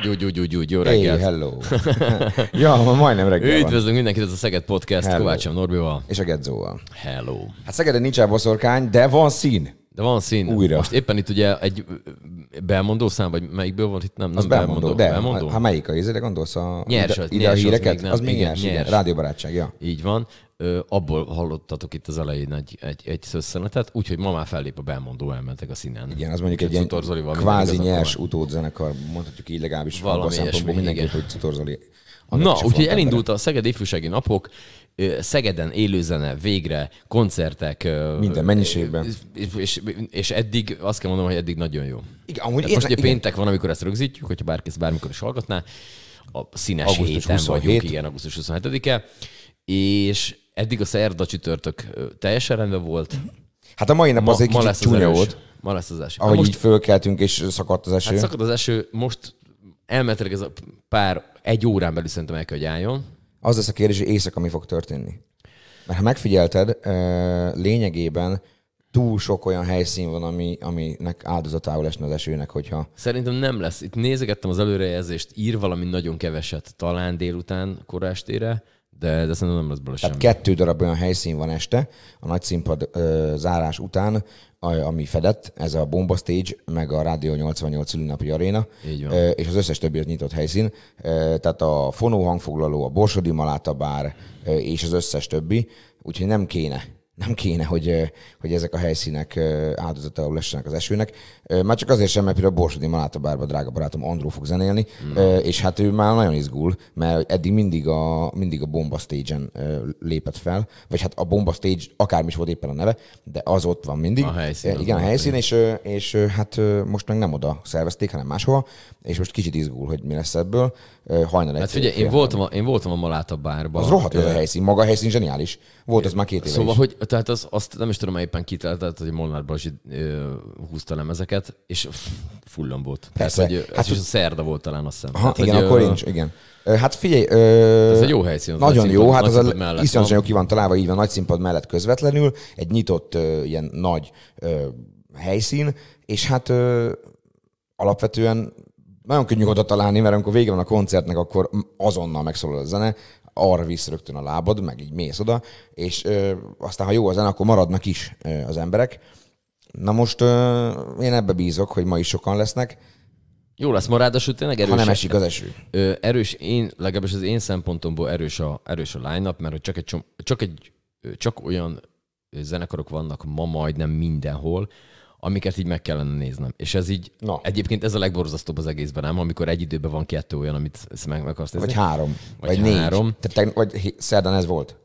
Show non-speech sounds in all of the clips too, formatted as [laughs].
Úgy, úgy, úgy, úgy, úgy, jó Hey, reggelt. hello. ja, ma majdnem reggel van. Üdvözlünk mindenkit, ez a Szeged Podcast Hello. Kovácsom Norbival. És a Gedzóval. Hello. Hát Szegeden nincs boszorkány, de van szín. De van szín. Újra. Most éppen itt ugye egy belmondó szám, vagy melyikből volt itt? Nem, nem Az belmondó, de belmondó. ha melyik a izére gondolsz? A, Nyers ide, az- ide a nyers az híreket? még nem. Az még Igen, nyers, nyers. Rádióbarátság, ja. Így van. Ö, abból hallottatok itt az elején egy, egy, egy szösszenetet, úgyhogy ma már fellép a belmondó, elmentek a színen. Igen, az mondjuk Úgyhogy egy ilyen kvázi nyers utódzenekar, mondhatjuk így legalábbis Valami a ilyesmi, mindenképp, hogy Cutor Zoli. Na, a úgyhogy elindult a Szeged Ifjúsági Napok, Szegeden élőzene, végre, koncertek. Minden mennyiségben. És, és, és eddig, azt kell mondanom, hogy eddig nagyon jó. Igen, amúgy Tehát most én- ugye igen. péntek van, amikor ezt rögzítjük, hogyha bárki ezt bármikor is hallgatná. A színes Augusztus héten 27. vagyunk, igen, augusztus 27-e. És eddig a szerda csütörtök teljesen rendben volt. Hát a mai nap az egy kicsit lesz az csúnya volt, Ma lesz az eső. ahogy most így fölkeltünk és szakadt az eső. Hát szakad az eső, most elméletileg ez a pár, egy órán belül szerintem el kell, hogy álljon. Az lesz a kérdés, hogy éjszaka mi fog történni. Mert ha megfigyelted, lényegében túl sok olyan helyszín van, ami, aminek áldozatául esne az esőnek, hogyha Szerintem nem lesz. Itt nézegettem az előrejelzést, ír valami nagyon keveset, talán délután, korestére, de, de szerintem nem lesz belőle Tehát semmi. kettő darab olyan helyszín van este, a nagy színpad ö, zárás után, ami fedett, ez a Bomba Stage, meg a Rádió 88 szülinapi aréna. Ö, és az összes többi az nyitott helyszín. Ö, Tehát a fonó hangfoglaló, a Borsodi Maláta bár, ö, és az összes többi, úgyhogy nem kéne nem kéne, hogy, hogy ezek a helyszínek ö, áldozatául lessenek az esőnek. Már csak azért sem, mert például Borsodi Maláta bárba drága barátom Andró fog zenélni, Ö, és hát ő már nagyon izgul, mert eddig mindig a, mindig a Bomba Stage-en lépett fel, vagy hát a Bomba Stage, akármi is volt éppen a neve, de az ott van mindig. A helyszín, Igen, a helyszín, és, és hát most meg nem oda szervezték, hanem máshova, és most kicsit izgul, hogy mi lesz ebből. Hajnal egy Hát figyelj, én voltam, a, én voltam a Maláta bárban. Az rohadt az a helyszín, maga a helyszín zseniális. Volt az már két éve Szóval, is. hogy tehát az, azt nem is tudom, éppen kiteltett, hogy Molnár Balzsi húzta lemezeket, és fullam volt. Persze. Tehát, hogy, Hát, hát, ez is hogy- a szerda volt talán, azt hiszem. Aha, Tehát, igen, hogy, akkor ö, is, igen. Hát figyelj, ö, Ez egy jó helyszín, az Nagyon nagy jó, hát az a színpad mellett iszonyatosan jó ki van találva, így van, nagy színpad mellett közvetlenül, egy nyitott ö, ilyen nagy ö, helyszín, és hát ö, alapvetően nagyon könnyű oda találni, mert amikor vége van a koncertnek, akkor azonnal megszólal a zene, arra visz rögtön a lábad, meg így mész oda, és ö, aztán, ha jó a zene, akkor maradnak is ö, az emberek. Na most ö, én ebbe bízok, hogy ma is sokan lesznek, Jó lesz ma, ráadásul tényleg erős. ha nem esik az eső. Ö, erős, én, legalábbis az én szempontomból erős a, erős a line-up, mert hogy csak, egy, csak, egy, csak olyan zenekarok vannak ma majdnem mindenhol, amiket így meg kellene néznem. És ez így, Na. egyébként ez a legborzasztóbb az egészben, nem? Amikor egy időben van kettő olyan, amit meg, meg akarsz nézni. Vagy három. Vagy Vagy, négy. három. Tehát vagy szerdán ez volt.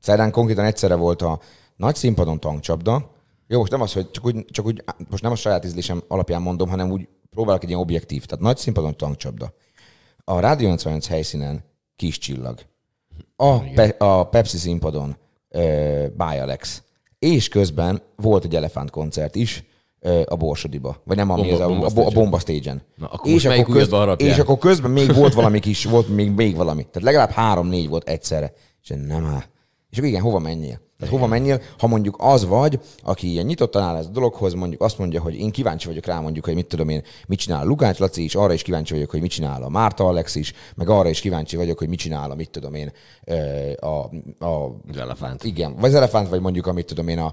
Szerdán konkrétan egyszerre volt a nagy színpadon tankcsapda. Jó, most nem az, hogy csak úgy, csak úgy, most nem a saját ízlésem alapján mondom, hanem úgy próbálok egy ilyen objektív. Tehát nagy színpadon tankcsapda. A Rádió 88 helyszínen kis csillag. A, pe, a Pepsi színpadon uh, Báj Alex. És közben volt egy elefántkoncert is ö, a Borsodiba. Vagy nem, ami Bomba- ez a, Bomba a, a. Bomba Stage-en. Na, akkor köz, és akkor közben még volt valami kis, volt még, még valami. Tehát legalább három-négy volt egyszerre. És én nem áll. És akkor igen, hova menjél? Tehát hova menjél, ha mondjuk az vagy, aki ilyen nyitottan áll ez a dologhoz, mondjuk azt mondja, hogy én kíváncsi vagyok rá, mondjuk, hogy mit tudom én, mit csinál a Lukács Laci is, arra is kíváncsi vagyok, hogy mit csinál a Márta Alex is, meg arra is kíváncsi vagyok, hogy mit csinál a, mit tudom én, a, a Az elefánt. igen, vagy az elefánt, vagy mondjuk, amit tudom én, a,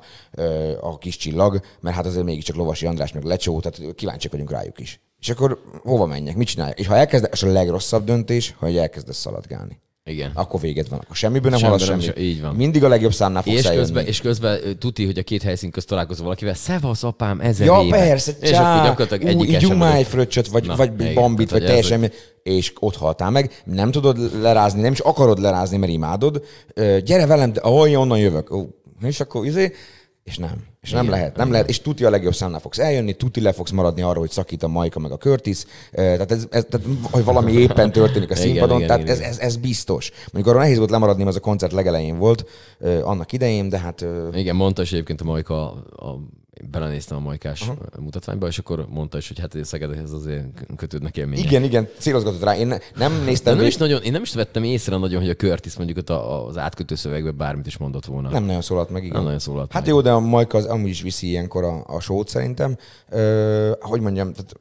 a kis csillag, mert hát azért mégiscsak Lovasi András meg Lecsó, tehát kíváncsiak vagyunk rájuk is. És akkor hova menjek, mit csinálják? És ha elkezd, és a legrosszabb döntés, hogy elkezdesz szaladgálni. Igen. akkor véged van. Akkor semmiből nem nem semmi. se- így van. Mindig a legjobb számnál fogsz És eljönni. közben, és közben tuti, hogy a két helyszín közt találkozol valakivel, szevasz apám, ezer Ja, éve. persze, És csá, akkor gyakorlatilag ú, egyik már egy fröccsöt, vagy, Na, vagy igen, bambit, vagy teljesen, és ott haltál meg. Nem tudod lerázni, nem is akarod lerázni, mert imádod. Gyere velem, de oh, onnan jövök. És akkor izé, és nem. És nem Igen, lehet, nem lehet. És tuti a legjobb számnál fogsz eljönni, tuti le fogsz maradni arra, hogy szakít a Majka meg a Curtis. Tehát, ez, ez, tehát hogy valami éppen történik a színpadon, igen, tehát igen, ez, ez, ez, biztos. Mondjuk arra nehéz volt lemaradni, az a koncert legelején volt annak idején, de hát Igen, mondta is egyébként a Majka, a, belenéztem a Majkás uh-huh. mutatványba, és akkor mondta is, hogy hát ez Szegedhez azért kötődnek élmények. igen, igen, célozgatott rá. Én ne- nem De néztem nem vég- is nagyon, én nem is vettem észre nagyon, hogy a Curtis mondjuk a- az átkötő szövegben bármit is mondott volna. Nem nagyon szólalt meg, igen. Nem nagyon szólalt Hát meg. jó, de a Majka az amúgy is viszi ilyenkor a, a sót szerintem. Ö, hogy mondjam, tehát,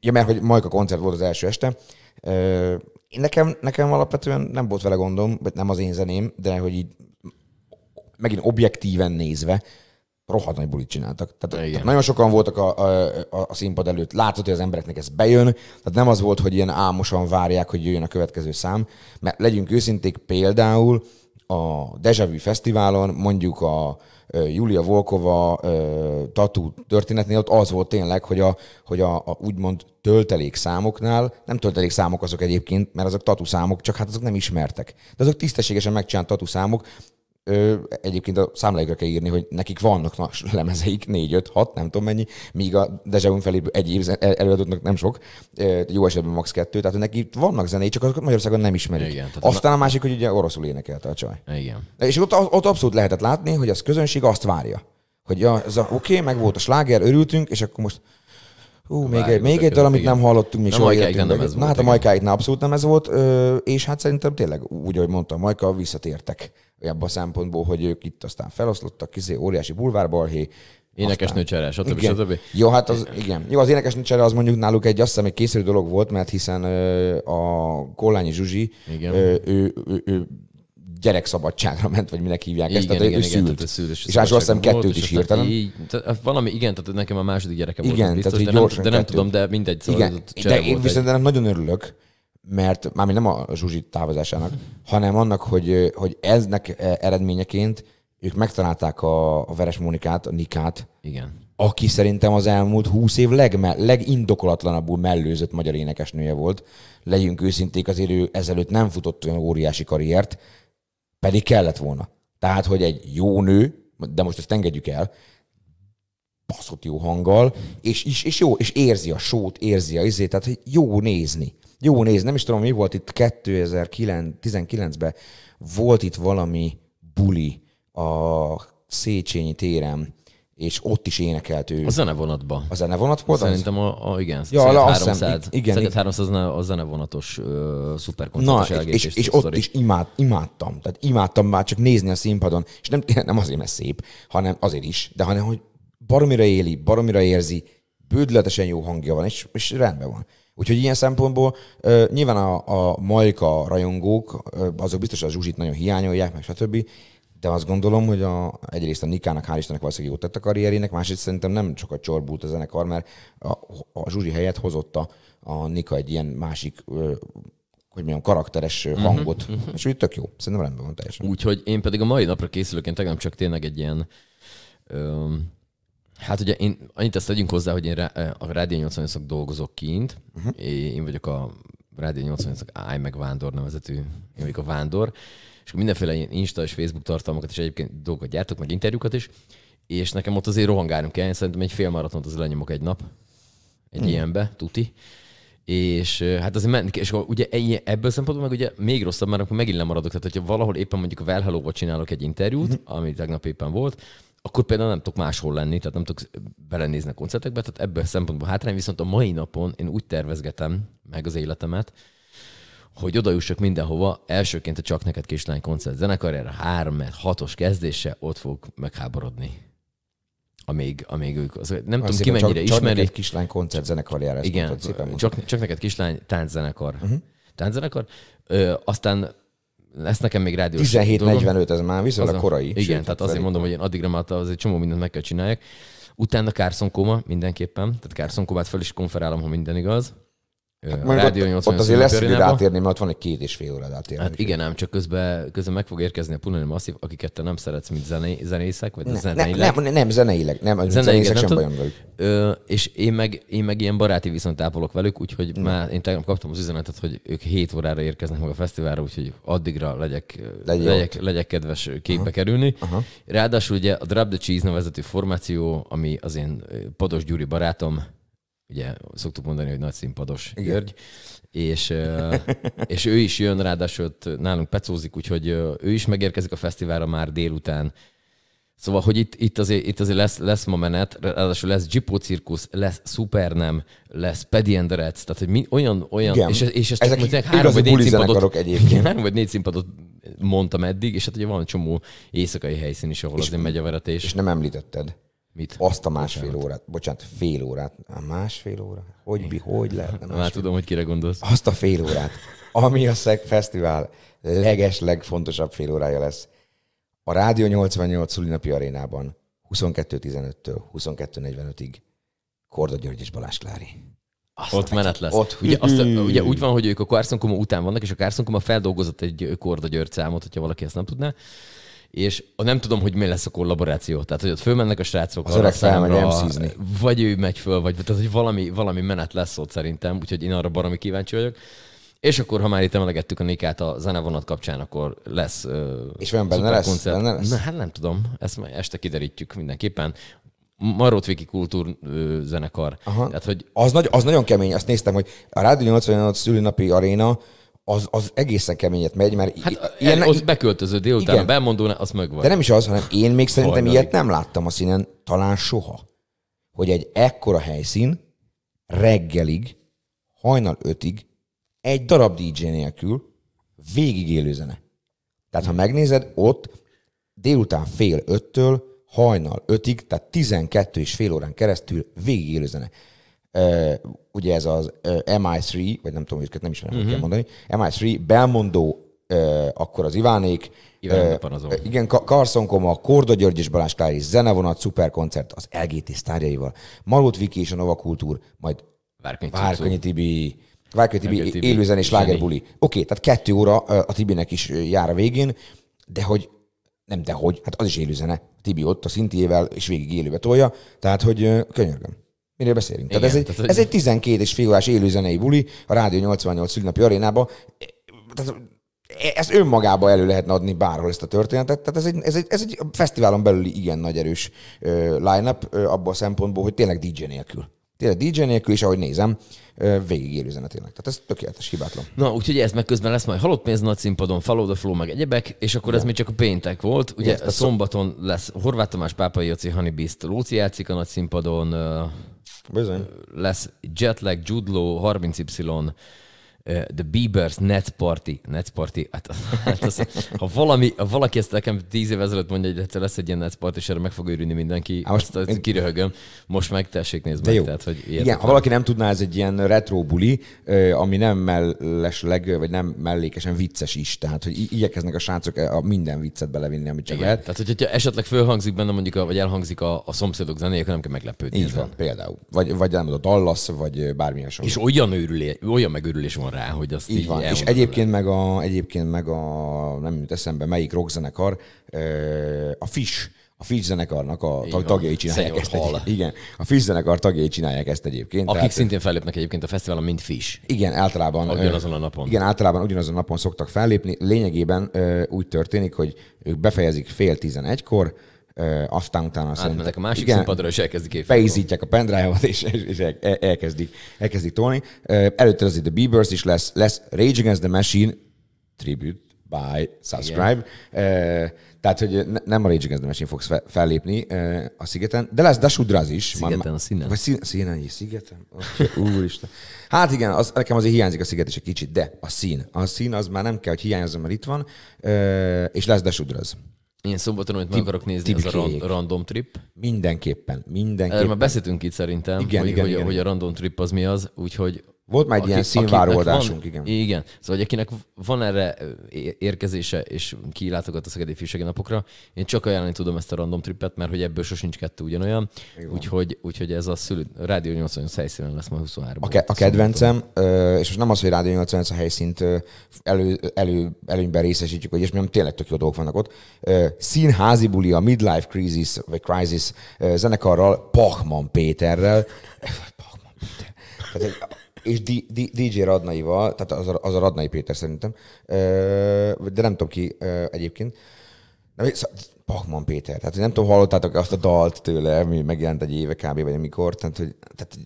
ja, mert hogy Majka koncert volt az első este. Ö, nekem, nekem alapvetően nem volt vele gondom, vagy nem az én zeném, de hogy így megint objektíven nézve, rohadt nagy bulit csináltak. Tehát, Igen. tehát nagyon sokan voltak a, a, a, színpad előtt, látszott, hogy az embereknek ez bejön, tehát nem az volt, hogy ilyen álmosan várják, hogy jöjjön a következő szám, mert legyünk őszinték, például a Deja Vu Fesztiválon, mondjuk a Julia Volkova tatú történetnél ott az volt tényleg, hogy a, hogy a, a úgymond töltelék számoknál, nem töltelék számok azok egyébként, mert azok tatu számok, csak hát azok nem ismertek. De azok tisztességesen megcsinált tatu számok, Ö, egyébként a számláikra kell írni, hogy nekik vannak na, lemezeik, négy, öt, hat, nem tudom mennyi, míg a Deja Vu felé egy előadóknak nem sok, jó esetben max. kettő, tehát neki vannak zenei, csak azokat Magyarországon nem ismerik. Igen, Aztán a másik, hogy ugye oroszul énekelte a csaj. Igen. És ott, ott abszolút lehetett látni, hogy az közönség azt várja. Hogy ja, ez a, oké, meg volt a sláger, örültünk, és akkor most Hú, még egy, még egy amit nem hallottunk, A soha Majkáiknál életünkben. nem ez Na hát a. Majkáiknál abszolút nem ez volt, és hát szerintem tényleg úgy, ahogy mondtam, Majka visszatértek abban a szempontból, hogy ők itt aztán feloszlottak, kizé, óriási bulvárbalhé, Énekesnő csere, stb. igen. stb. Jó, hát az, igen. Jó, az énekesnő csere az mondjuk náluk egy azt hiszem egy készülő dolog volt, mert hiszen ö, a Kollányi Zsuzsi, Igen. ö, ő, ő, ő, gyerekszabadságra ment, vagy minek hívják ezt, Igen, tehát igen, ő igen, szült. tehát ő szülős és ásó azt hiszem kettőt volt, is és hirtelen. Valami, igen, tehát nekem a második gyereke volt, Igen, az biztos, tehát de nem, de nem tudom, de mindegy, szóval Igen, de én volt viszont ennek nagyon örülök, mert mármint nem a Zsuzsi távozásának, hanem annak, hogy, hogy eznek eredményeként ők megtalálták a, a Veres Mónikát, a Nikát, Igen. aki szerintem az elmúlt húsz év legme, legindokolatlanabbul mellőzött magyar énekesnője volt. Legyünk őszinték, azért ő ezelőtt nem futott olyan óriási karriert, pedig kellett volna. Tehát, hogy egy jó nő, de most ezt engedjük el, baszott jó hanggal, és, és, és jó, és érzi a sót, érzi a izét, tehát jó nézni. Jó nézni. Nem is tudom, mi volt itt 2019-ben, volt itt valami buli a Széchenyi téren, és ott is énekelt ő. A zenevonatba. A zenevonat volt az? Szerintem a, a igen, Ja, Szeged azt hiszem, 300, igen, Szeged igen. 300 ne- a zenevonatos uh, Na, szuperkoncertes és, és, elgépés és ott is imád, imádtam. Tehát imádtam már csak nézni a színpadon. És nem, [laughs] nem azért, mert szép, hanem azért is, de hanem, hogy baromira éli, baromira érzi, bődületesen jó hangja van, és, és rendben van. Úgyhogy ilyen szempontból uh, nyilván a, a Majka rajongók, uh, azok biztos a Zsuzsit nagyon hiányolják, meg stb. De azt gondolom, hogy a, egyrészt a Nikának hál' Istennek valószínűleg jót tett a karrierének, másrészt szerintem nem csak a csorbult a zenekar, mert a, a Zsuzsi helyett hozott a, a Nika egy ilyen másik, ö, hogy mondjam, karakteres uh-huh, hangot, uh-huh. és úgy tök jó. Szerintem rendben van teljesen. Úgyhogy én pedig a mai napra készülök, én tegnap csak tényleg egy ilyen... Öm, hát ugye én annyit ezt tegyünk hozzá, hogy én rá- a Rádió 88 dolgozok kint, uh-huh. én vagyok a Rádió 88 Áj meg Vándor nevezetű, én vagyok a Vándor, és mindenféle ilyen Insta és Facebook tartalmakat és egyébként dolgokat gyártok, meg interjúkat is, és nekem ott azért rohangálnom kell, én szerintem egy fél maratont az lenyomok egy nap, egy hmm. ilyenbe, tuti. És hát azért menni, és ugye ebből szempontból meg ugye még rosszabb, mert akkor megint lemaradok. Tehát, hogyha valahol éppen mondjuk a Well hello csinálok egy interjút, Mhm. ami tegnap éppen volt, akkor például nem tudok máshol lenni, tehát nem tudok belenézni a koncertekbe, tehát ebből a szempontból hátrány, viszont a mai napon én úgy tervezgetem meg az életemet, hogy oda jussak mindenhova, elsőként a Csak Neked Kislány koncert zenekarjára, 3 6-os kezdése, ott fog megháborodni. Amíg, amíg ők, az, nem tudom ki mennyire csak, Csak ismeri. neked kislány koncert zenekarjára, ezt Igen, mondtad, szépen mondtad. csak, csak neked kislány tánczenekar. Uh-huh. Tánczenekar. Ö, aztán lesz nekem még rádiós dolgom. 17.45, ez már viszonylag korai. Igen, Sőt, tehát azért elég mondom, hogy én addigra már az egy csomó mindent meg kell csináljak. Utána Carson Koma mindenképpen, tehát Carson Komát fel is konferálom, ha minden igaz. Hát Mondjuk ott, ott azért lesz idő rátérni, mert ott van egy két és fél óra rátérni. Hát igen, ám csak közben, közben meg fog érkezni a Punani Massive, akiket te nem szeretsz, mint zené, zenészek, vagy Ne, zeneileg. nem, nem, nem, zeneileg. Nem, a Zeneileg zenészek nem sem bajom velük. És én meg, én meg ilyen baráti viszont ápolok velük, úgyhogy már én tegnap kaptam az üzenetet, hogy ők 7 órára érkeznek meg a fesztiválra, úgyhogy addigra legyek, Legyél legyek, legyek kedves képbe kerülni. Ráadásul ugye a Drop the Cheese nevezetű formáció, ami az én Pados Gyuri barátom, ugye szoktuk mondani, hogy nagy színpados Igen. György, és, [laughs] és ő is jön, ráadásul ott nálunk pecózik, úgyhogy ő is megérkezik a fesztiválra már délután. Szóval, hogy itt, itt, azért, itt azért lesz, lesz ma menet, ráadásul lesz Gipó cirkusz, lesz Supernem, lesz Paddy and the Reds, tehát hogy mi, olyan, olyan, Igen. és, és ez Ezek csak mondjuk három vagy négy színpadot, egyébként. [laughs] három vagy négy színpadot mondtam eddig, és hát ugye van csomó éjszakai helyszín is, ahol azért megy a veretés. És nem említetted Mit? azt a másfél órát, bocsánat, fél órát, a másfél óra? Hogy, bi, hogy lehetne Már másfél? tudom, hogy kire gondolsz. Azt a fél órát, ami a SZEG Fesztivál leges, legfontosabb fél órája lesz. A Rádió 88 szülinapi arénában 22.15-től 22.45-ig Korda György és Balázs Klári. Azt Ott menet lesz. Ott. Ugye, azt, ugye úgy van, hogy ők a Coma után vannak, és a Coma feldolgozott egy Korda György számot, hogyha valaki ezt nem tudná. És nem tudom, hogy mi lesz a kollaboráció. Tehát, hogy ott fölmennek a srácok Az öreg felmegy MC-zni. vagy ő megy föl, vagy tehát, hogy valami, valami menet lesz ott szerintem, úgyhogy én arra baromi kíváncsi vagyok. És akkor, ha már itt emlegettük a Nikát a zenevonat kapcsán, akkor lesz És olyan benne lesz? koncert. Benne lesz? Na, hát nem tudom, ezt majd este kiderítjük mindenképpen. Marotviki Kultúr ö, zenekar. Aha. Tehát, hogy Az, nagy, az nagyon kemény, azt néztem, hogy a Rádió 88 szülinapi aréna az, az egészen keményet megy, mert Hát ilyen, ott beköltöző délután, Igen. a belmondó, az meg vagy. de nem is az, hanem én még szerintem Hajnali. ilyet nem láttam a színen, talán soha. Hogy egy ekkora helyszín reggelig, hajnal ötig, egy darab DJ nélkül végig élő zene. Tehát ha megnézed, ott délután fél öttől hajnal ötig, tehát 12 és fél órán keresztül végig élő zene. Uh, ugye ez az uh, MI3, vagy nem tudom, hogy őket nem ismerem, uh-huh. kell mondani, MI3, Belmondó, uh, akkor az Ivánék, Iván ö, igen, Carson Koma, Korda György és Balázs Klári, zenevonat, szuperkoncert az LGT sztárjaival, Marót Viki és a Nova Kultúr, majd Várkonyi Tibi, Várkonyi Tibi, élőzenés zseni. lágerbuli. Oké, tehát kettő óra a Tibinek is jár a végén, de hogy nem de hogy, hát az is élőzene. Tibi ott a szintiével és végig élőbe tolja, tehát hogy könyörgöm. Miről beszélünk? Igen, tehát ez, egy, tehát, hogy- ez egy 12 és fél órás élőzenei buli a Rádió 88 szülinapi arénába. Tehát ez önmagába elő lehetne adni bárhol ezt a történetet. Tehát ez egy, ez egy, ez egy fesztiválon belüli igen nagy erős line-up abból a szempontból, hogy tényleg DJ nélkül. Tényleg DJ nélkül, és ahogy nézem, végig élő zene tényleg. Tehát ez tökéletes, hibátlan. Na, úgyhogy ez meg közben lesz majd halott pénz nagy színpadon, Follow the Flow, meg egyebek, és akkor ez még csak a péntek volt. Ugye Igen, szombaton lesz Horváth Tamás, Pápai Joci, Honey Beast, Lóci játszik a nagy színpadon, Bizony. lesz Jetlag, Judlo, 30Y, eh, The Biebers, Nets Party. Nets Party, hát, hát az, ha, valami, ha valaki ezt nekem tíz év ezelőtt mondja, hogy egyszer lesz egy ilyen Nets Party, és erre meg fog őrülni mindenki, Há, most azt, azt kiröhögöm. Most meg tessék nézd meg. jó. Tehát, hogy Igen, ha valaki nem tudná, ez egy ilyen retro buli, ami nem mellesleg, vagy nem mellékesen vicces is. Tehát, hogy igyekeznek a srácok a minden viccet belevinni, amit csak Igen. lehet. Tehát, hogyha esetleg fölhangzik benne mondjuk, a, vagy elhangzik a, a szomszédok zenéje, akkor nem kell meglepődni. Így ezen. van, például. Vagy, vagy nem a Dallas, vagy bármilyen hasonló. És olyan, őrülé, olyan megőrülés van rá, hogy azt Így van. És egyébként meg a, egyébként meg a, nem jut eszembe, melyik rockzenekar, a Fish, a Fish zenekarnak a Így tag, tagjai csinálják Senior ezt. Hall. Egy, igen, a Fish zenekar tagjai csinálják ezt egyébként. Akik tehát- szintén fellépnek egyébként a fesztiválon, mint Fish. Igen, általában. Ugyanazon a napon. Igen, általában ugyanazon a napon szoktak fellépni. Lényegében úgy történik, hogy ők befejezik fél tizenegykor, aztán utána Átmennek a másik igen, színpadra, és elkezdik éjfélkor. beízítják a pendrive-ot, és, és, és el, el- elkezdik, elkezdik tolni. Előtte azért The Biebers is lesz, lesz Rage Against the Machine, Tribute by Subscribe. Tehát, hogy ne, nem a Rage Against the Machine fogsz fe, fellépni a szigeten, de lesz Dashudraz is. Szigeten, a színen? Vagy szín, színen, szigeten? Okay, úristen. Hát igen, az, nekem azért hiányzik a sziget is egy kicsit, de a szín. A szín az már nem kell, hogy hiányozzon, mert itt van, és lesz Dashudraz. Én szombaton, amit meg akarok nézni, az a ran- random trip. Mindenképpen, Erről mindenképpen. már beszéltünk itt szerintem, Igen, hogy, igen, hogy, igen, hogy a random trip az mi az, úgyhogy Volt már egy ilyen adásunk, igen. Igen. Szóval, hogy akinek van erre érkezése, és kilátogat a Szegedi Ifjúsági Napokra, én csak ajánlani tudom ezt a random trippet, mert hogy ebből sosincs kettő ugyanolyan. Úgyhogy, úgyhogy ez a szülő, Rádió 88 helyszínen lesz ma 23 A, ke- a kedvencem, ö, és most nem az, hogy Rádió 88 a helyszínt elő, elő, előnyben részesítjük, vagy és nem tényleg tök jó dolgok vannak ott. Ö, Színházi buli a Midlife Crisis, vagy Crisis ö, zenekarral, Pachman Péterrel. [laughs] Pachman Péter. Tehát, és D- D- DJ Radnaival, tehát az a, az a Radnai Péter szerintem, de nem tudom ki egyébként. Na, szóval Pachman Péter, tehát nem tudom, hallottátok azt a dalt tőle, ami megjelent egy éve kb. vagy amikor, tehát, hogy, tehát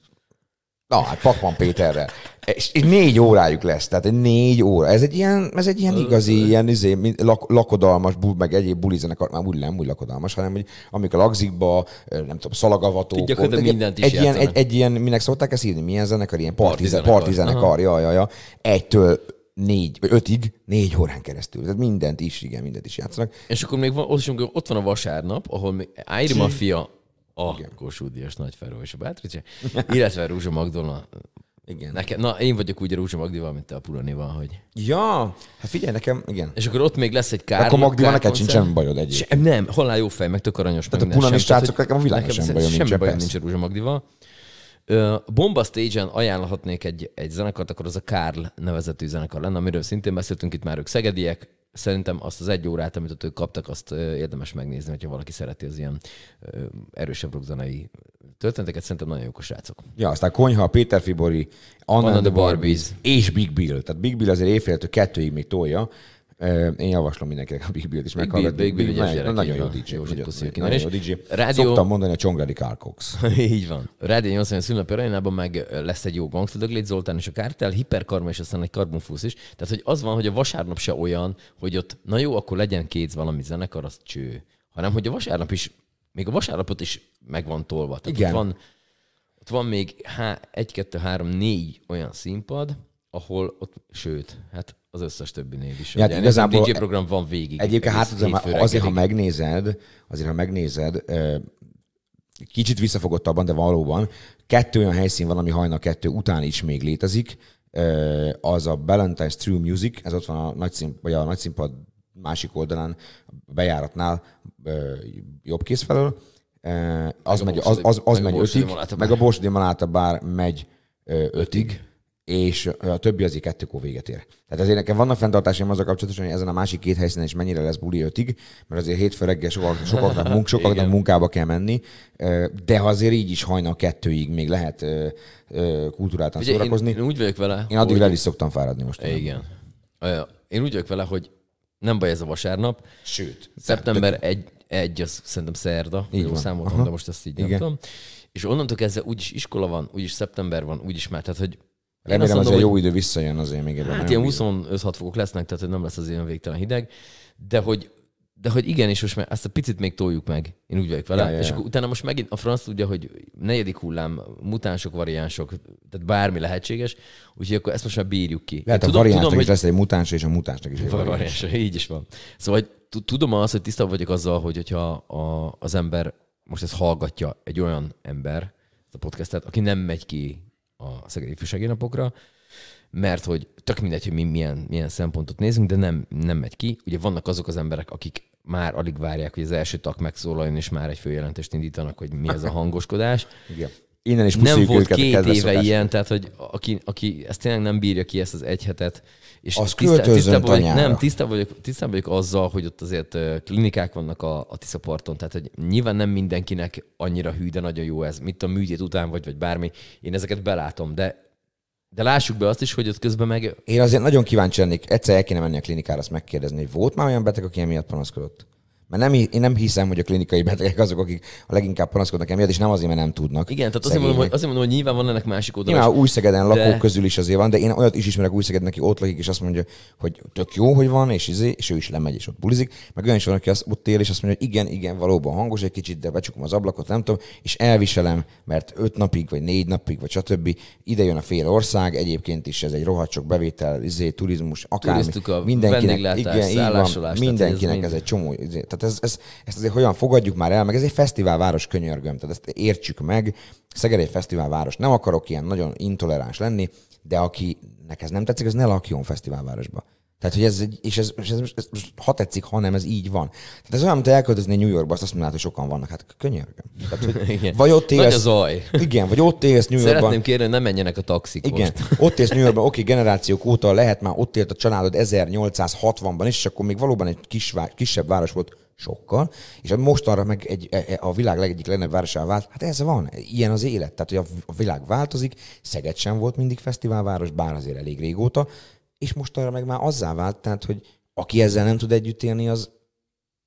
Na, hát Pakman Péterrel. És, és négy órájuk lesz, tehát egy négy óra. Ez egy ilyen, ez egy ilyen igazi, ilyen izé, lak, lakodalmas, bul, meg egyéb bulizenekar, már úgy nem úgy lakodalmas, hanem hogy amik a lagzikba, nem tudom, szalagavató. Gyakorlatilag mindent is egy ilyen, egy, egy, ilyen, minek szokták ezt írni? Milyen zenekar? Ilyen parti, Partizenekar. parti zenekar, ja, ja, ja. Egytől négy, vagy ötig, négy órán keresztül. Tehát mindent is, igen, mindent is játszanak. És akkor még van, ott, ott van a vasárnap, ahol még Áiri Mafia, a Kossuth Díjas Nagy Feró és a Beatrice, illetve Rúzsa Magdolna. Igen. Nekem, na, én vagyok úgy a Rúzsa Magdival, mint te a Puranival, hogy... Ja, hát figyelj nekem, igen. És akkor ott még lesz egy kár. Akkor Magdival neked kárkoncert. sincs semmi bajod egyébként. Se, nem, halál jó fej, meg tök aranyos. Tehát meg a sem- srácok, nekem a világon semmi bajom semmi bajom persze. nincs a Rúzsa Magdival. Bomba Stage-en ajánlhatnék egy, egy zenekart, akkor az a Karl nevezetű zenekar lenne, amiről szintén beszéltünk itt már, ők szegediek. Szerintem azt az egy órát, amit ott ők kaptak, azt érdemes megnézni, hogyha valaki szereti az ilyen erősebb rockzenei történeteket. Szerintem nagyon jók a srácok. Ja, aztán Konyha, Péter Fibori, Anna, Anna the the Barbies, Barbies. és Big Bill. Tehát Big Bill azért éjféltől kettőig még tolja. Én javaslom mindenkinek a Big Bill-t is Big meghallgatni. Bill, Big Bill, nagyon, jó. DJ. Nagyon, jó. DJ. Rádió- Szoktam mondani a Csongrádi Cox. [laughs] Így van. Rádió 80 szülnapi arénában meg lesz egy jó gangster, Döglét Zoltán és a Kártel, hiperkarma és aztán egy karbonfúsz is. Tehát, hogy az van, hogy a vasárnap se olyan, hogy ott, na jó, akkor legyen két valami zenekar, az cső. Hanem, hogy a vasárnap is, még a vasárnapot is meg van tolva. Tehát Igen. Ott van, ott van még há, egy, kettő, három, négy olyan színpad, ahol ott, sőt, hát az összes többi név is. Ja, hát igazából DJ program van végig. Egyébként hát azért, ha megnézed, azért, ha megnézed, kicsit visszafogottabban, de valóban, kettő olyan helyszín van, ami hajnal kettő után is még létezik, az a Valentine's True Music, ez ott van a nagyszín, vagy a nagyszínpad másik oldalán, a bejáratnál jobb kész felől, az Meg megy, az, az, az meg a megy ötig, meg a bár. Borsodi Maláta bár megy ö, ötig, és a többi azért kettőkor véget ér. Tehát azért nekem vannak fenntartásaim azzal kapcsolatosan, hogy ezen a másik két helyszínen is mennyire lesz buli ötig, mert azért hétfő reggel sokak, sokaknak, munk, sokaknak munkába kell menni, de azért így is hajnal kettőig még lehet kultúráltan Ugye, szórakozni. én, én, úgy vagyok vele, Én addig el is szoktam fáradni most. Igen. Ö, Én úgy vagyok vele, hogy nem baj ez a vasárnap. Sőt. Szeptember 1, egy az szerintem szerda. Így Jó van. számoltam, Aha. de most ezt így Igen. nem tudom. És onnantól kezdve úgyis iskola van, úgyis szeptember van, úgyis már. Tehát, hogy Remélem mondom, azért hogy jó idő visszajön azért még ebben. Hát ilyen bízom. 25-6 fokok lesznek, tehát hogy nem lesz az ilyen végtelen hideg. De hogy de hogy igen, és most már ezt a picit még toljuk meg. Én úgy vagyok vele. Ja, ja, és ja. akkor utána most megint a franc tudja, hogy negyedik hullám, mutánsok, variánsok, tehát bármi lehetséges, úgyhogy akkor ezt most már bírjuk ki. Lehet Én a tudom, is hogy lesz egy mutáns, és a mutánsnak is egy variáns. variáns. Így is van. Szóval tudom azt, hogy tisztában vagyok azzal, hogy hogyha a, az ember most ezt hallgatja, egy olyan ember, a podcastet, aki nem megy ki a Szegedi Ifjúsági Napokra, mert hogy tök mindegy, hogy mi milyen, milyen szempontot nézünk, de nem, nem megy ki. Ugye vannak azok az emberek, akik már alig várják, hogy az első tak megszólaljon, és már egy főjelentést indítanak, hogy mi ez a hangoskodás. Igen. Innen is Nem volt őket két éve ilyen, tehát hogy aki, aki ezt tényleg nem bírja ki ezt az egy hetet, és Az költözzön tisztában vagyok, nem, tisztában vagyok, tisztában vagyok azzal, hogy ott azért klinikák vannak a, a Tiszaparton, tehát hogy nyilván nem mindenkinek annyira hű, de nagyon jó ez, mit a műtét után vagy, vagy bármi, én ezeket belátom, de de lássuk be azt is, hogy ott közben meg Én azért nagyon kíváncsi lennék, egyszer el kéne menni a klinikára, azt megkérdezni, hogy volt már olyan beteg, aki emiatt panaszkodott? Mert nem, én nem hiszem, hogy a klinikai betegek azok, akik a leginkább panaszkodnak emiatt, és nem azért, mert nem tudnak. igen, tehát azért mondom, hogy, azért mondom, hogy nyilván van ennek másik oldala. Nyilván új Szegeden lakók de- közül is azért van, de én olyat is ismerek új Szegeden, aki ott lakik, és azt mondja, hogy tök jó, hogy van, és, izé, és ő is lemegy, és ott bulizik. Meg olyan is van, aki azt, ott él, és azt mondja, hogy igen, igen, valóban hangos egy kicsit, de becsukom az ablakot, nem tudom, és elviselem, mert öt napig, vagy négy napig, vagy stb. Ide jön a fél ország, egyébként is ez egy rohadt sok bevétel, izé, turizmus, akármi. Turisztika, mindenkinek, igen, így van, mindenkinek ez ez egy csomó. izé, Tehát ez, ez, ezt azért hogyan fogadjuk már el, meg ez egy fesztiválváros könyörgöm, tehát ezt értsük meg. Szeged egy fesztiválváros. Nem akarok ilyen nagyon intoleráns lenni, de akinek ez nem tetszik, az ne lakjon fesztiválvárosba. Tehát, hogy ez, és ez, és ez, ez, ez, ha tetszik, ha nem, ez így van. Tehát ez olyan, mint elköltözni New Yorkba, azt azt mondanád, hogy sokan vannak. Hát könyörgöm. Tehát, hogy [laughs] Igen. vagy ott Nagy a élsz, zaj. igen, vagy ott élsz New Yorkban. Szeretném kérni, hogy ne menjenek a taxik Igen, most. ott élsz New Yorkban, oké, generációk óta lehet már ott élt a családod 1860-ban is, és akkor még valóban egy kis, kisebb város volt sokkal, és mostanra meg egy, e- e- a világ legegyik legnagyobb városává vált. Hát ez van, ilyen az élet. Tehát, hogy a, világ változik, Szeged sem volt mindig fesztiválváros, bár azért elég régóta, és mostanra meg már azzá vált, tehát, hogy aki ezzel nem tud együtt élni, az,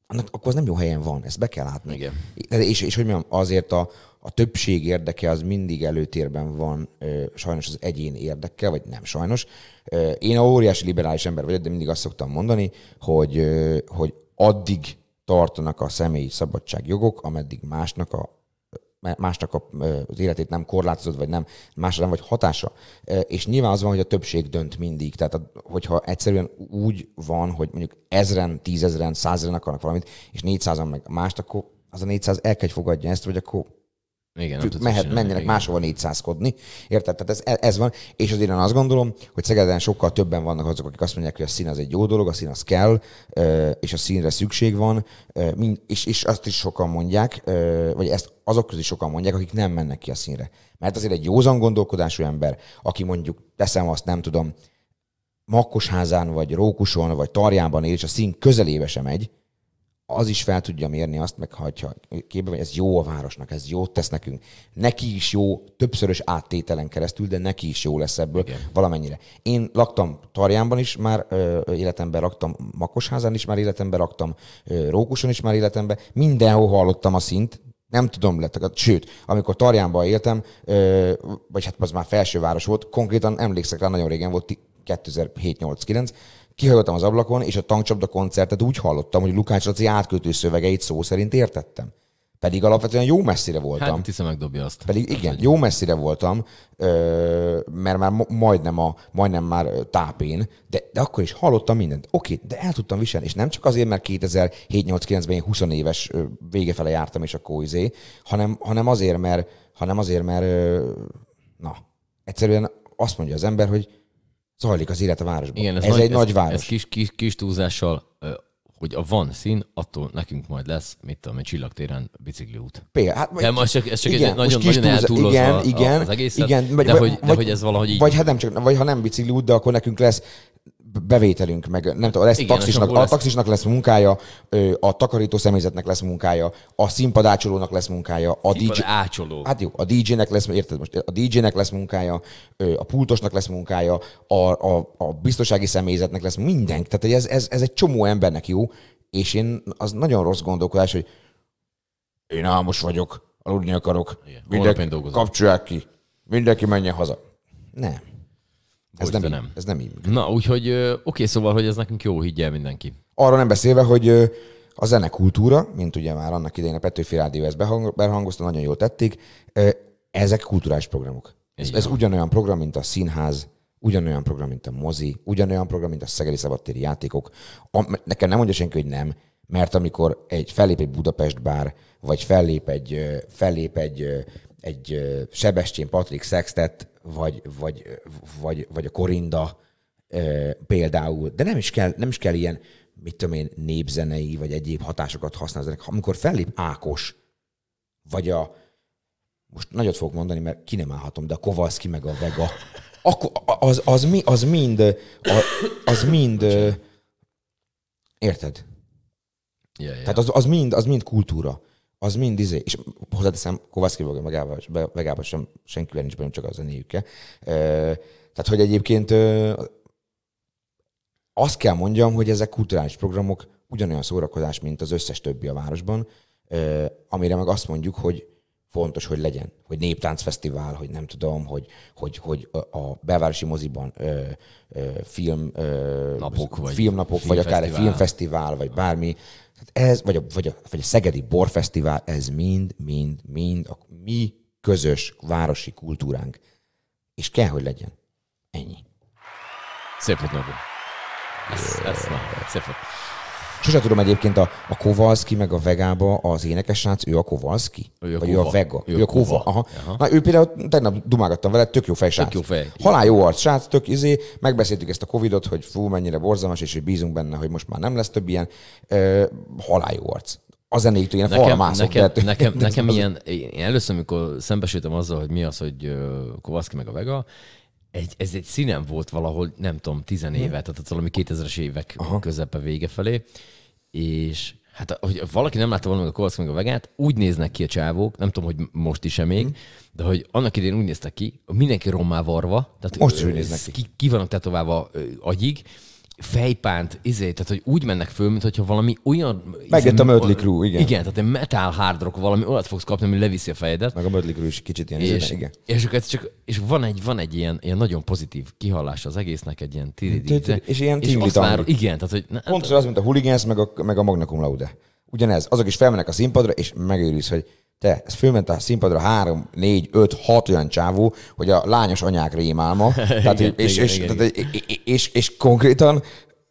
annak akkor az nem jó helyen van, ezt be kell látni. Igen. És, és hogy mondjam, azért a, a többség érdeke az mindig előtérben van, ö, sajnos az egyén érdeke, vagy nem sajnos. Ö, Én a óriási liberális ember vagyok, de mindig azt szoktam mondani, hogy, ö, hogy addig tartanak a személyi szabadságjogok, ameddig másnak a másnak az életét nem korlátozod, vagy nem, másra nem vagy hatása. És nyilván az van, hogy a többség dönt mindig. Tehát, hogyha egyszerűen úgy van, hogy mondjuk ezren, tízezren, százezren akarnak valamit, és négyszázan meg mást, akkor az a 400 el kell, hogy fogadja ezt, vagy akkor Igen, tudsz mehet, csinálni, menjenek igen. máshova 400-kodni. Érted? Tehát ez, ez van. És azért én azt gondolom, hogy Szegeden sokkal többen vannak azok, akik azt mondják, hogy a szín az egy jó dolog, a szín az kell, és a színre szükség van, és, és azt is sokan mondják, vagy ezt azok közül sokan mondják, akik nem mennek ki a színre. Mert azért egy józan gondolkodású ember, aki mondjuk, teszem azt, nem tudom, Makkosházán, vagy Rókuson, vagy Tarjánban él, és a szín közelébe sem megy, az is fel tudja mérni azt, meg ha képbe vagy, ez jó a városnak, ez jót tesz nekünk. Neki is jó, többszörös áttételen keresztül, de neki is jó lesz ebből Igen. valamennyire. Én laktam Tarjánban is már ö, életemben, laktam Makosházán is már életemben, laktam ö, Rókuson is már életemben, mindenhol hallottam a szint, nem tudom, lett, sőt, amikor Tarjánban éltem, ö, vagy hát az már felsőváros volt, konkrétan emlékszek rá, nagyon régen volt, 2007-8-9, kihallgattam az ablakon, és a tankcsapda koncertet úgy hallottam, hogy Lukács Laci átkötő szövegeit szó szerint értettem. Pedig alapvetően jó messzire voltam. Hát, hiszem megdobja azt. Pedig igen, jó messzire voltam, mert már majdnem, a, majdnem már tápén, de, de akkor is hallottam mindent. Oké, de el tudtam viselni, és nem csak azért, mert 2007-8-9-ben én 20 éves ö, vége fele jártam, és akkor izé, hanem, hanem azért, mert, hanem azért, mert na, egyszerűen azt mondja az ember, hogy zajlik az élet a városban. Igen, ez, ez egy nagy város. Ez kis, kis, kis túlzással, hogy a van szín, attól nekünk majd lesz, mit tudom, egy csillagtéren bicikliút. Például, hát, De most csak, ez csak igen, egy nagyon, nagyon eltúlozva igen, a- igen, az egészet, igen, de, hogy, de hogy ez valahogy így... Vagy hát nem csak, vagy ha nem bicikli út, de akkor nekünk lesz bevételünk, meg nem tudom, lesz Igen, taxisnak, a lesz- taxisnak lesz munkája, a takarító személyzetnek lesz munkája, a színpadácsolónak lesz munkája, a Színpad DJ, ácsoló. Hát jó, a DJ-nek lesz, érted most, a DJ-nek lesz munkája, a pultosnak lesz munkája, a, a, a biztonsági személyzetnek lesz minden. Tehát ez, ez, ez egy csomó embernek jó, és én az nagyon rossz gondolkodás, hogy én álmos vagyok, aludni akarok, Igen, mindenki kapcsolják ki, mindenki menjen haza. Nem. Ez nem, nem. ez nem így. működik. Na, úgyhogy oké, szóval, hogy ez nekünk jó, higgyel mindenki. Arra nem beszélve, hogy a zenekultúra, mint ugye már annak idején a Petőfi Rádió ezt behang- behangozta, nagyon jól tették, ezek kulturális programok. Ez, ez ugyanolyan program, mint a színház, ugyanolyan program, mint a mozi, ugyanolyan program, mint a Szegedi Szabadtéri játékok. A, nekem nem mondja senki, hogy nem, mert amikor egy fellép egy Budapest bár, vagy fellép egy, fellép egy, egy Sebestyén Patrik Sextet, vagy, vagy, vagy, vagy a Korinda, például, de nem is kell, nem is kell ilyen, mit tudom én, népzenei, vagy egyéb hatásokat használni. Amikor fellép Ákos, vagy a, most nagyot fogok mondani, mert ki nem állhatom, de a Kovalszki meg a Vega, akkor az, az, mi, az mind, az mind, érted? Ja, ja. Tehát az, az, mind, az mind kultúra. Az mind izé. És hozzáteszem, Kovászki Vegával, Vegával sem senkivel nincs bajom, csak a zenéjükkel. Tehát, hogy egyébként azt kell mondjam, hogy ezek kulturális programok ugyanolyan szórakozás, mint az összes többi a városban, amire meg azt mondjuk, hogy fontos, hogy legyen, hogy néptáncfesztivál, hogy nem tudom, hogy, hogy, hogy a- belvárosi moziban ö, ö, film, ö, Napok, vagy filmnapok, vagy akár egy filmfesztivál, vagy bármi. Tehát ez, vagy a, vagy, a, vagy a Szegedi Borfesztivál, ez mind, mind, mind a mi közös városi kultúránk. És kell, hogy legyen. Ennyi. Szép volt, Norbi. Ez, ez, na, szép volt. Sose tudom egyébként a, a Kowalski meg a Vegába az énekes srác, ő a Kowalski? Ő a Vagy ő a. Vega? Ő Ő a Kova. Kova. Aha. Aha. Na, ő például tegnap dumálgattam vele, tök jó fej srác. jó fej. Halál jó arc srác, tök izé, megbeszéltük ezt a Covidot, hogy fú, mennyire borzalmas, és hogy bízunk benne, hogy most már nem lesz több ilyen. Ö, halál jó arc. A zenéktől ilyen Nekem, mászok. nekem, de- nekem, de- [laughs] nekem az- ilyen, én először, amikor szembesültem azzal, hogy mi az, hogy Kovászki meg a Vega, egy, ez egy színem volt valahol, nem tudom, tizen éve, tehát valami 2000-es évek Aha. közepe vége felé, és hát, hogy valaki nem látta volna meg a Kovászki meg a Vegát, úgy néznek ki a csávók, nem tudom, hogy most is-e még, Mhm. de hogy annak idén úgy néztek ki, mindenki rommá varva, tehát Most is úgy néznek ki. ki, ki vannak tetoválva agyig, fejpánt, izé, tehát hogy úgy mennek föl, mintha valami olyan... Megjött a izé, Mötley Crüe, igen. Igen, tehát egy metal hard rock, valami olyat fogsz kapni, ami leviszi a fejedet. Meg a Mötley Crüe is kicsit ilyen, És, igen. és, akkor csak, és van egy, van egy ilyen, ilyen nagyon pozitív kihallása az egésznek, egy ilyen tiridi. És ilyen és azt már, igen, tehát hogy Pontosan az, mint a Hooligans, meg a, meg a Magna Cum Laude. Ugyanez. Azok is felmennek a színpadra, és megőrülsz, hogy te, ez fölment a színpadra három, négy, öt, hat olyan csávó, hogy a lányos anyák rémálma. [laughs] Tehát, Igen, és, igen, és, igen, tehát, és, és, és, konkrétan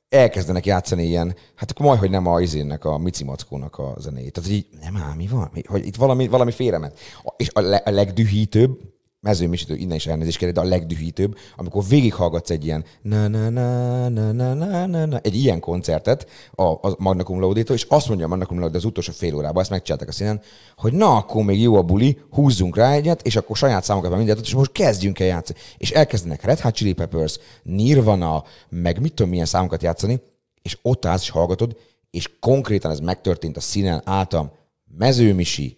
elkezdenek játszani ilyen, hát akkor majd, hogy nem a izénnek, a Mici Mackónak a zenéjét. Tehát, így, nem ám, mi van? Hogy itt valami, valami félrement. És a, le, a legdühítőbb, mezőmisítő, innen is elnézést kérek, de a legdühítőbb, amikor végighallgatsz egy ilyen na na na na na na na, na egy ilyen koncertet a, a Magna Cum és azt mondja a Magna Cum az utolsó fél órában, ezt megcsináltak a színen, hogy na, akkor még jó a buli, húzzunk rá egyet, és akkor saját számokat már mindent, és most kezdjünk el játszani. És elkezdenek Red Hot Chili Peppers, Nirvana, meg mit tudom milyen számokat játszani, és ott állsz és hallgatod, és konkrétan ez megtörtént a színen, álltam Mezőmisi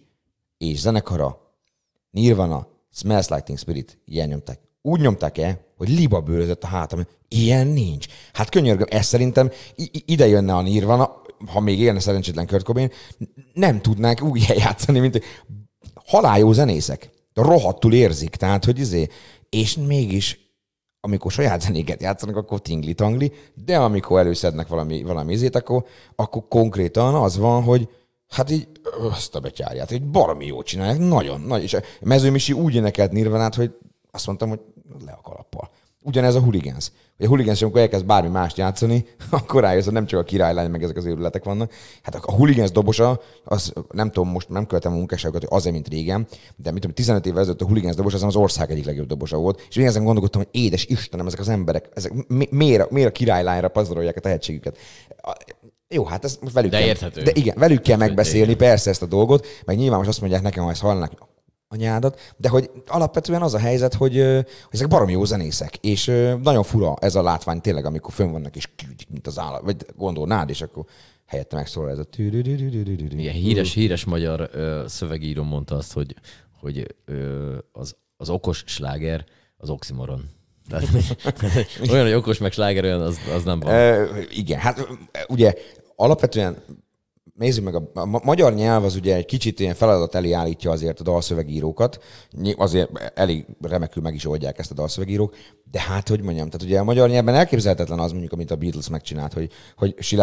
és zenekara, Nirvana Smells Like Teen Spirit, ilyen nyomták. Úgy nyomták el, hogy liba bőrözött a hátam. Ilyen nincs. Hát könyörgöm, ez szerintem ide jönne a Nirvana, ha még élne szerencsétlen Kurt Cobain, nem tudnák úgy eljátszani, mint haláljó zenészek. De rohadtul érzik, tehát, hogy izé, és mégis amikor saját zenéket játszanak, akkor tingli-tangli, de amikor előszednek valami, valami izét, akkor, akkor konkrétan az van, hogy hát így azt a betyárját, egy baromi jót csinálják, nagyon, nagy, és a mezőmisi úgy énekelt Nirvanát, hogy azt mondtam, hogy le a kalappal. Ugyanez a. Hogy a hooligans, is, amikor elkezd bármi mást játszani, [laughs] akkor rájössz, hogy nem csak a királylány, meg ezek az őrületek vannak. Hát a hooligans dobosa, az nem tudom, most nem követem a munkásságokat, hogy azért, mint régen, de mit tudom, 15 évvel ezelőtt a hooligans dobos az az ország egyik legjobb dobosa volt. És én ezen gondolkodtam, hogy édes Istenem, ezek az emberek, ezek mi, miért, miért a királylányra pazarolják a tehetségüket. Jó, hát ez most velük De kell, érthető. De igen, velük kell megbeszélni persze ezt a dolgot, meg nyilván most azt mondják nekem, ha ezt hallanak, anyádat, de hogy alapvetően az a helyzet, hogy, hogy ezek baromi jó zenészek, és nagyon fura ez a látvány tényleg, amikor fönn vannak és küldik, mint az állat, vagy gondolnád, és akkor helyette megszólal ez a. Igen, híres, híres magyar ö, szövegíró mondta azt, hogy, hogy ö, az, az okos sláger az oximoron. Tehát, [laughs] [laughs] olyan, hogy okos meg sláger, olyan, az, az nem van. Ö, igen, hát ugye alapvetően nézzük meg, a, a ma- magyar nyelv az ugye egy kicsit ilyen feladat elé állítja azért a dalszövegírókat, azért elég remekül meg is oldják ezt a dalszövegírók, de hát, hogy mondjam, tehát ugye a magyar nyelvben elképzelhetetlen az mondjuk, amit a Beatles megcsinált, hogy, hogy she.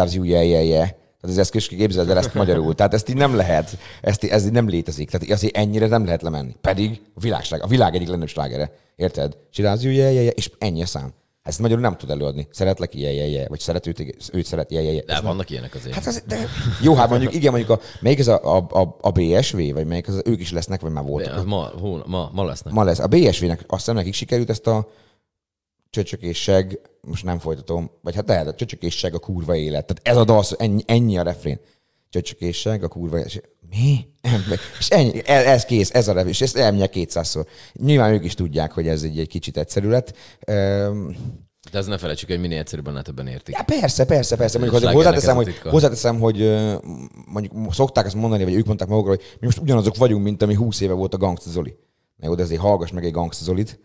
Tehát ez ezt képzeld el ezt magyarul. Tehát ezt így nem lehet, ezt, ez így nem létezik. Tehát azért ennyire nem lehet lemenni. Pedig a világ, a világ egyik legnagyobb slágere. Érted? She és ennyi a szám. Ezt magyarul nem tud előadni. Szeretlek, yeah, yeah, yeah. Vagy szeret őt, őt szeret, yeah, yeah. De Ez nem- vannak ilyenek azért. Hát az, de... Jó, hát mondjuk, igen, mondjuk a, melyik ez a, a, a, a BSV, vagy melyik az, ők is lesznek, vagy már voltak. az ma, hó, ma, ma lesznek. Ma lesz. A BSV-nek azt hiszem nekik sikerült ezt a csöcsök és seg, most nem folytatom, vagy hát lehet, a csöcsök és seg a kurva élet. Tehát ez a dal, ennyi, ennyi a refrén. Csöcsök és seg a kurva. És Mi? És ennyi, ez, kész, ez a refrén, és ezt elmegyek kétszázszor. Nyilván ők is tudják, hogy ez egy, egy kicsit egyszerű lett. De ez ne felejtsük, hogy minél egyszerűbb, annál többen értik. Ja, persze, persze, persze. Mondjuk, hogy hozzáteszem, hogy, hozzáteszem, hogy mondjuk szokták ezt mondani, vagy ők mondták magukra, hogy mi most ugyanazok vagyunk, mint ami 20 éve volt a Gangsta Zoli. Na jó, de azért hallgass meg egy Gangsta Zolit,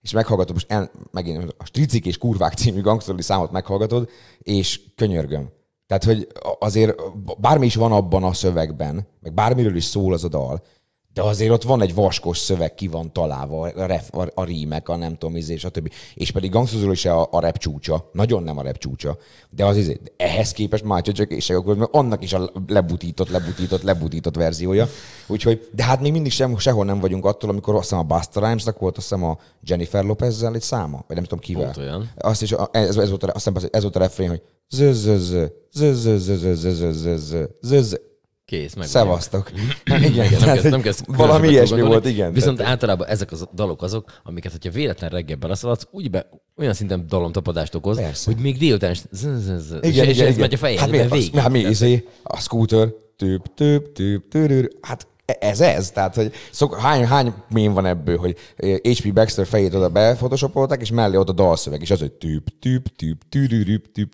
és meghallgatod most el, megint a Stricik és Kurvák című Gangsta Zoli számot meghallgatod, és könyörgöm. Tehát, hogy azért bármi is van abban a szövegben, meg bármiről is szól az a dal, de azért ott van egy vaskos szöveg, ki van találva, a, ref, a, a rímek, a nem tudom, izé, stb. És pedig Gangsta Zoli is a, a rap csúcsa, nagyon nem a rap csúcsa, de az izé, ehhez képest már csak és akkor annak is a lebutított, lebutított, lebutított verziója. Úgyhogy, de hát még mindig sem, sehol nem vagyunk attól, amikor azt hiszem a Busta Rhymes-nak volt, azt hiszem a Jennifer Lopezzel egy száma, vagy nem tudom kivel. Volt olyan. Azt is, ez, ez, volt a, azt hiszem, ez volt a refrén, hogy zözözö, zözözö, zözözö, zözözö. Kész, meg. Szevasztok. Igen, Igen, nem kezd, nem kezd valami ilyesmi volt, igen. Viszont Tehát- általában ezek a dalok azok, amiket, hogyha véletlen reggel beleszaladsz, úgy be, olyan szinten dalomtapadást okoz, Persze. hogy még délután is Igen, és igen, megy a fejedbe hát végig. az, hát mi, izé, a scooter, tűp, tűp, tűp, tűrűr, hát ez ez, tehát hogy szok, hány, hány mém van ebből, hogy eh, H.P. Baxter fejét oda befotoshopolták, és mellé ott a dalszöveg, és az, hogy tűp, tűp, tűp, tűrűrűp, tűp,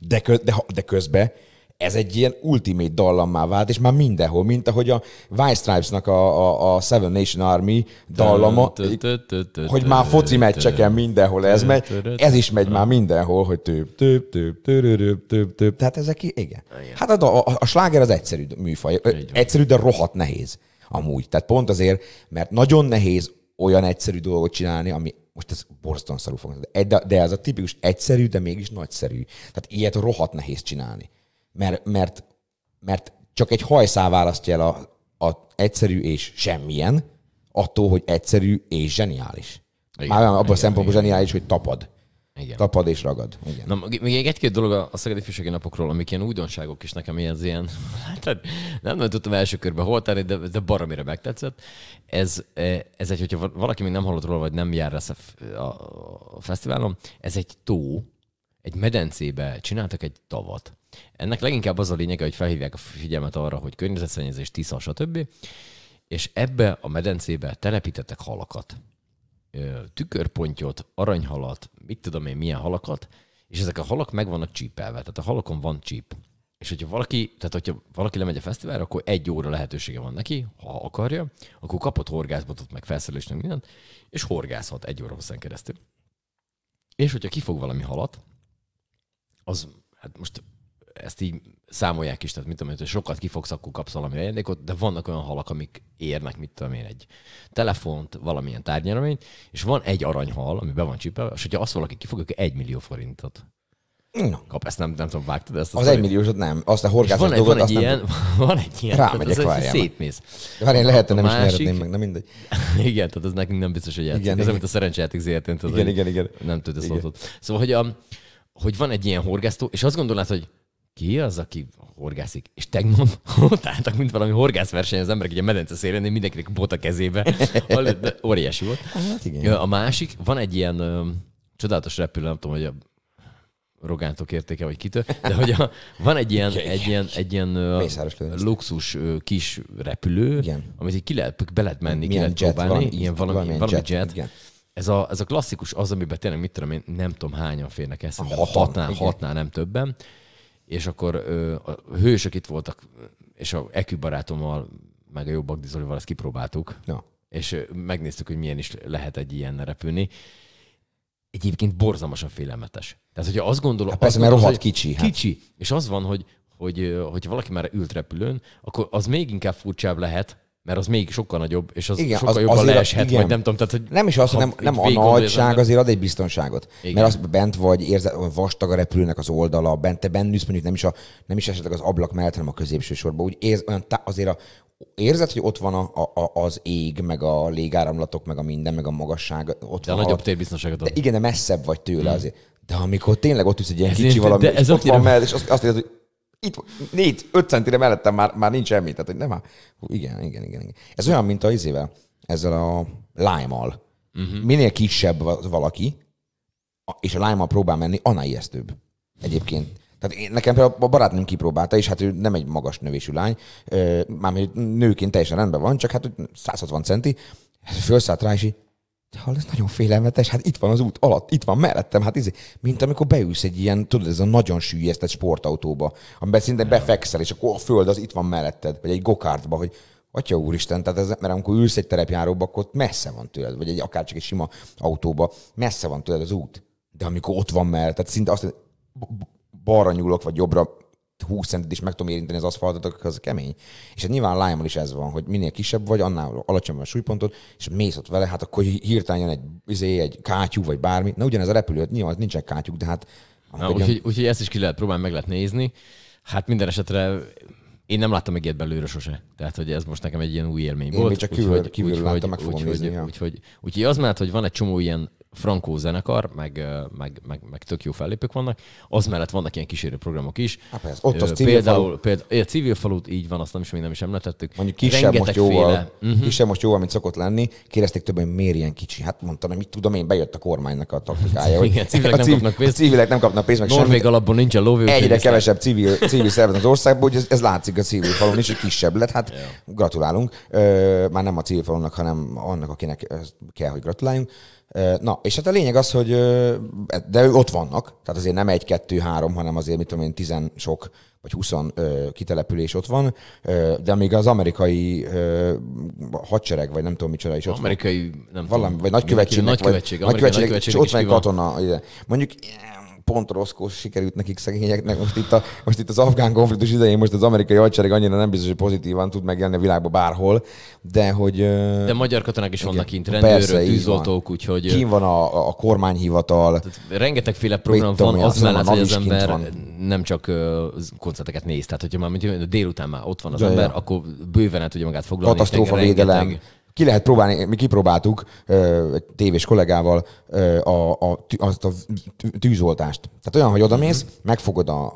de, kö, de, de közben ez egy ilyen ultimate dallammá vált, és már mindenhol, mint ahogy a White Stripes-nak a, a, a Seven Nation Army dallama, hogy már foci meccseken mindenhol ez megy, ez is megy már mindenhol, hogy több, több, több, több, több, több. Tehát ezek, igen. Hát a, a, a sláger az egyszerű műfaj. Egyszerű, de rohadt nehéz amúgy. Tehát pont azért, mert nagyon nehéz olyan egyszerű dolgot csinálni, ami most ez borzasztóan szarul fog, de, de ez a tipikus egyszerű, de mégis nagyszerű. Tehát ilyet rohadt nehéz csinálni. Mert, mert, mert csak egy hajszál választja el a, a egyszerű és semmilyen, attól, hogy egyszerű és zseniális. Igen, Már abban a szempontból igen. zseniális, hogy tapad. Igen. Tapad és ragad. Igen. Na, még egy-két dolog a Szegedi Fűségi Napokról, amik ilyen újdonságok is nekem ilyen, ilyen tehát [laughs] nem nagyon tudtam első körben hol tenni, de, de baromira megtetszett. Ez, eh, ez egy, hogyha valaki még nem hallott róla, vagy nem jár lesz a, a, a fesztiválon, ez egy tó, egy medencébe csináltak egy tavat. Ennek leginkább az a lényege, hogy felhívják a figyelmet arra, hogy környezetszennyezés, tisza, stb. És ebbe a medencébe telepítettek halakat tükörpontyot, aranyhalat, mit tudom én, milyen halakat, és ezek a halak meg vannak csípelve, tehát a halakon van csíp. És hogyha valaki, tehát hogyha valaki lemegy a fesztiválra, akkor egy óra lehetősége van neki, ha akarja, akkor kapott horgászbotot, meg felszerelést, meg mindent, és horgászhat egy óra hosszán keresztül. És hogyha kifog valami halat, az, hát most ezt így számolják is, tehát mit tudom hogy sokat kifogsz, akkor kapsz valami ajándékot, de vannak olyan halak, amik érnek, mit tudom én, egy telefont, valamilyen tárgynyaraményt, és van egy aranyhal, ami be van csipelve, és hogyha azt valaki kifog, akkor egy millió forintot Na, kap. Ezt nem, nem tudom, vágtad ezt? a az sztorit? egymilliósot nem. Azt a horgászat van, egy, dolgot, [laughs] van, egy ilyen, nem van egy ilyen, Rámegyek, tehát ez szétmész. Várj, én lehet, hogy nem másik- mehetném meg, na mindegy. [laughs] Igen, tehát ez nekünk nem biztos, hogy játszik. Igen, ez igen. amit a szerencsejáték tudod, Igen, igen, igen. Nem tudod ezt Igen. Szóval, hogy, a, hogy van egy ilyen horgásztó, és azt gondolnád, hogy ki az, aki horgászik? És tegnap [laughs] ott álltak, mint valami horgászverseny, az emberek egy medence szélén, mindenkinek bot a kezébe. [laughs] Óriási volt. Hát igen. Ja, A másik, van egy ilyen ö, csodálatos repülő, nem tudom, hogy a Rogántok értéke, vagy kitől, de hogy a, van egy ilyen, egy ilyen, egy ilyen Lőrinc. luxus ö, kis repülő, Igen. amit így ki lehet, be lehet menni, ki Milyen lehet jet, próbálni. valami- ilyen valami, valami jet, jet. igen. Ez a, ez a klasszikus az, amiben tényleg mit tudom én, nem tudom hányan férnek eszembe, Hatan, hatnál, igen. hatnál, nem többen. És akkor ö, a hősök itt voltak, és a Ekü barátommal, meg a jó Bagdi Zolival ezt kipróbáltuk. Ja. És megnéztük, hogy milyen is lehet egy ilyen repülni. Egyébként borzalmasan félelmetes. Tehát, hogyha azt gondolod... Hát persze, azt mert rohadt hogy kicsi, hát. Kicsi. És az van, hogy, hogy, ö, hogyha valaki már ült repülőn, akkor az még inkább furcsább lehet, mert az még sokkal nagyobb, és az Igen, sokkal az- jobban a- leeshet, igen. vagy nem tudom. Tehát, hogy Nem is az, ha hogy nem, a nagyság azért ad egy biztonságot. Igen. Mert az bent vagy, érzed, hogy vastag a repülőnek az oldala, bent te bennülsz mondjuk nem is, a, nem is esetleg az ablak mellett, hanem a középső sorban. Úgy érz, olyan tá- azért a, érzed, hogy ott van a, a, a, az ég, meg a légáramlatok, meg a minden, meg a magasság. Ott De a van nagyobb alatt. térbiztonságot ad. De igen, de messzebb vagy tőle azért. De amikor tényleg ott ülsz egy ilyen Ez kicsi valami, de ez ott van mellett, és azt, azt érzed, hogy itt négy, öt centire mellettem már, már nincs semmi. Tehát, hogy nem már. Hú, igen, igen, igen, igen. Ez olyan, mint a izével, ezzel a lime-mal. Uh-huh. Minél kisebb va- valaki, és a lime próbál menni, annál ijesztőbb. Egyébként. Tehát én, nekem például a barátnőm kipróbálta, és hát ő nem egy magas növésű lány, mármint nőként teljesen rendben van, csak hát ő 160 centi, felszállt rá, és így, hall, ez nagyon félelmetes, hát itt van az út alatt, itt van mellettem, hát izé, mint amikor beülsz egy ilyen, tudod, ez a nagyon sűjesztett sportautóba, amiben szinte befekszel, és akkor a föld az itt van melletted, vagy egy gokártba, hogy Atya úristen, tehát ez, mert amikor ülsz egy terepjáróba, akkor messze van tőled, vagy egy, akár csak egy sima autóba, messze van tőled az út. De amikor ott van mellett, tehát szinte azt balra nyúlok, vagy jobbra 20 centit is meg tudom érinteni az aszfaltot, akkor az kemény. És hát nyilván lime is ez van, hogy minél kisebb vagy, annál alacsonyabb a súlypontod, és mész ott vele, hát akkor hirtelen jön egy, izé, egy kátyú, vagy bármi. Na ugyanez a repülő, nyilván nincsen kátyúk, de hát Na, amikor jön- úgyhogy, úgyhogy ezt is ki lehet próbálni, meg lehet nézni. Hát minden esetre én nem láttam még ilyet belőle sose. Tehát, hogy ez most nekem egy ilyen új élmény Én volt. még csak kívül- kívülről láttam, meg fogom úgyhogy, nézni, ja. úgyhogy, úgyhogy az mellett, hogy van egy csomó ilyen frankó zenekar, meg, meg, meg, meg tök jó fellépők vannak. Az mellett vannak ilyen kísérő programok is. Há, persze. Ott az civil például, falu. például, a civil falut, így van, azt nem is még nem is említettük. Mondjuk kisebb most jóval, uh-huh. kisebb most jóval, mint szokott lenni. Kérdezték többen, hogy miért ilyen kicsi. Hát mondtam, hogy mit tudom én, bejött a kormánynak a taktikája. hogy [laughs] Igen, civilek a nem kapnak pénzt. A civilek nem kapnak pénzt, meg Norvég semmi. alapból nincsen lóvé. úgyhogy Egyre kevesebb civil, civil szervezet az országban, hogy ez, ez látszik a civil falon is, hogy kisebb lett. Hát gratulálunk. Ö, már nem a civil falonnak, hanem annak, akinek kell, hogy gratuláljunk. Na, és hát a lényeg az, hogy de ott vannak, tehát azért nem egy, kettő, három, hanem azért, mit tudom én, tizen sok vagy 20 ö, kitelepülés ott van, ö, de még az amerikai ö, hadsereg, vagy nem tudom micsoda is ott van. Amerikai, nem Valami, tudom, vagy nagykövetségnek, nagykövetség, vagy, amerikai nagykövetségnek, és ott van. katona. ide. Mondjuk pont rosszkos sikerült nekik szegényeknek. Most itt, a, most itt az afgán konfliktus idején most az amerikai hadsereg annyira nem biztos, hogy pozitívan tud megjelenni a világban bárhol, de hogy... De magyar katonák is vannak kint, rendőrök, tűzoltók, úgyhogy Kín van a, a kormányhivatal, rengetegféle program Mit van, az hiszem, mellett, hogy az ember van. nem csak koncerteket néz, tehát hogyha már mint délután már ott van az ember, akkor bőven el tudja magát foglalni. katasztrófa védelem. Ki lehet próbálni, mi kipróbáltuk tévés kollégával a, a, azt a tű- tűzoltást. Tehát olyan, hogy odamész, Mhm. megfogod a,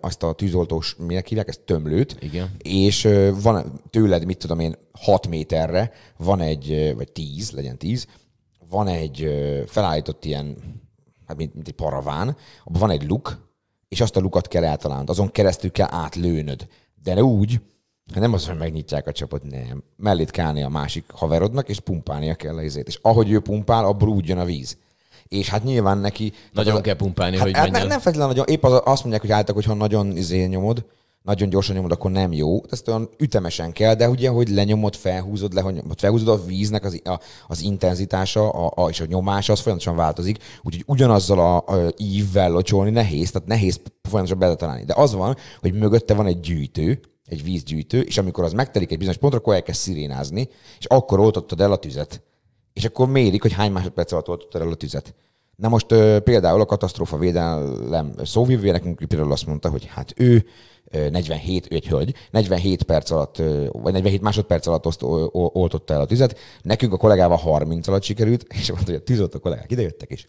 azt a tűzoltós, minek hívják, ezt tömlőt, Igen. és van tőled, mit tudom én, 6 méterre van egy, vagy 10, legyen 10, van egy felállított ilyen, hát mint, mint egy paraván, abban van egy luk, és azt a lukat kell eltalálnod, azon keresztül kell átlőnöd. De ne úgy, nem az, hogy megnyitják a csapot, nem. Mellét kellni a másik haverodnak, és pumpálnia kell a izét. És ahogy ő pumpál, abból úgy jön a víz. És hát nyilván neki... Nagyon tehát kell pumpálni, hát, hogy hát nem, menjen. nem feltétlenül nagyon, épp az, azt mondják, hogy álltak, hogy ha nagyon izé nyomod, nagyon gyorsan nyomod, akkor nem jó. Ezt olyan ütemesen kell, de ugye, hogy lenyomod, felhúzod, lenyomod, felhúzod a víznek az, a, az intenzitása a, a, és a nyomása, az folyamatosan változik. Úgyhogy ugyanazzal a, a ívvel locsolni nehéz, tehát nehéz folyamatosan beletalálni. De az van, hogy mögötte van egy gyűjtő, egy vízgyűjtő, és amikor az megtelik egy bizonyos pontra, akkor elkezd szirénázni, és akkor oltottad el a tüzet. És akkor mérik, hogy hány másodperc alatt oltottad el a tüzet. Na most például a katasztrófa védelem szóvivője nekünk például azt mondta, hogy hát ő ö, 47, ő egy hölgy, 47 perc alatt, vagy 47 másodperc alatt oszt, oltotta el a tüzet, nekünk a kollégával 30 alatt sikerült, [laughs] és mondta, hogy a tűzoltó kollégák idejöttek, és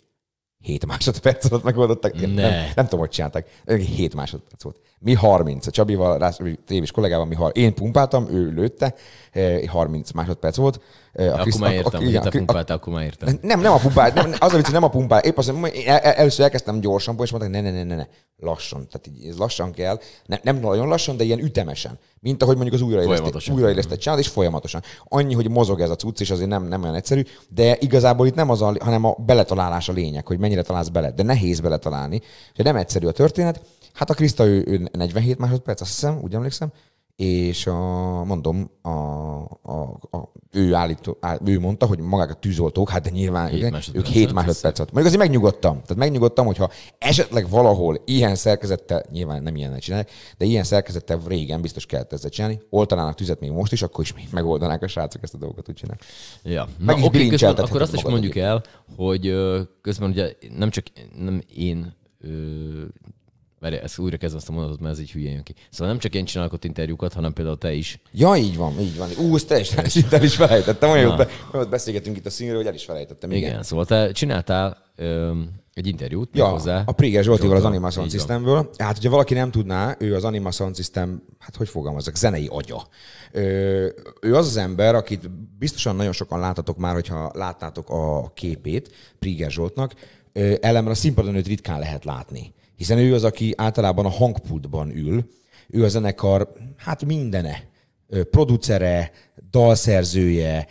7 másodperc alatt megoldották. Ne. nem, nem tudom, hogy csinálták. 7 másodperc volt. Mi 30. A Csabival, rá, tévés kollégával, mi har- én pumpáltam, ő lőtte, eh, 30 másodperc volt. Eh, A Akkor Kriszt- már a- a- értem, te a- a- pumpáltál, akkor már értem. nem, nem a pumpál, nem, az a vicc, nem a pumpál. Épp azt mondom, én el, el, először elkezdtem gyorsan, és mondták, ne, ne, ne, ne, ne, lassan. Tehát így, ez lassan kell. Ne, nem nagyon lassan, de ilyen ütemesen. Mint ahogy mondjuk az újraélesztett, újraélesztett csinálod, és folyamatosan. Annyi, hogy mozog ez a cucc, és azért nem, nem olyan egyszerű, de igazából itt nem az, a, hanem a beletalálás a lényeg, hogy mennyire találsz bele. De nehéz beletalálni. De nem egyszerű a történet. Hát a Kriszta ő, ő 47 másodperc, azt hiszem, úgy emlékszem, és a, mondom, a, a, a, ő, állító, áll, ő mondta, hogy magák a tűzoltók, hát de nyilván Hét ők másodperc. 7 másodperc alatt. Mondjuk azért megnyugodtam. Tehát megnyugodtam, hogyha esetleg valahol ilyen szerkezettel, nyilván nem ilyen csinálják, de ilyen szerkezettel régen biztos kellett ezzel csinálni, oltanának tüzet még most is, akkor is megoldanák a srácok ezt a dolgot, úgy csinálni. Ja. Meg Na, is oké, közben, akkor azt is mondjuk el, hogy közben ugye nem csak nem én Várj, ezt újra kezdve azt a mondatot, mert ez így hülyén jön ki. Szóval nem csak én csinálok ott interjúkat, hanem például te is. Ja, így van, így van. Ú, ezt teljesen [laughs] szinte el is felejtettem. Olyan jót, jót beszélgetünk itt a színről, hogy el is felejtettem. Igen. Igen. Szóval te csináltál ö, egy interjút Ja, hozzá. a Priger Zsoltival az. Anima Sound. Systemből. Hát, hogyha valaki nem tudná, ő az Anima Sound System, hát hogy fogalmazok, zenei agya. Ö, ő az az ember, akit biztosan nagyon sokan láttatok már, hogyha láttátok a képét Priger Zsoltnak, ö, ellenben a színpadon őt ritkán lehet látni. Hiszen ő az, aki általában a hangpultban ül, ő a zenekar, hát mindene. Producere, dalszerzője,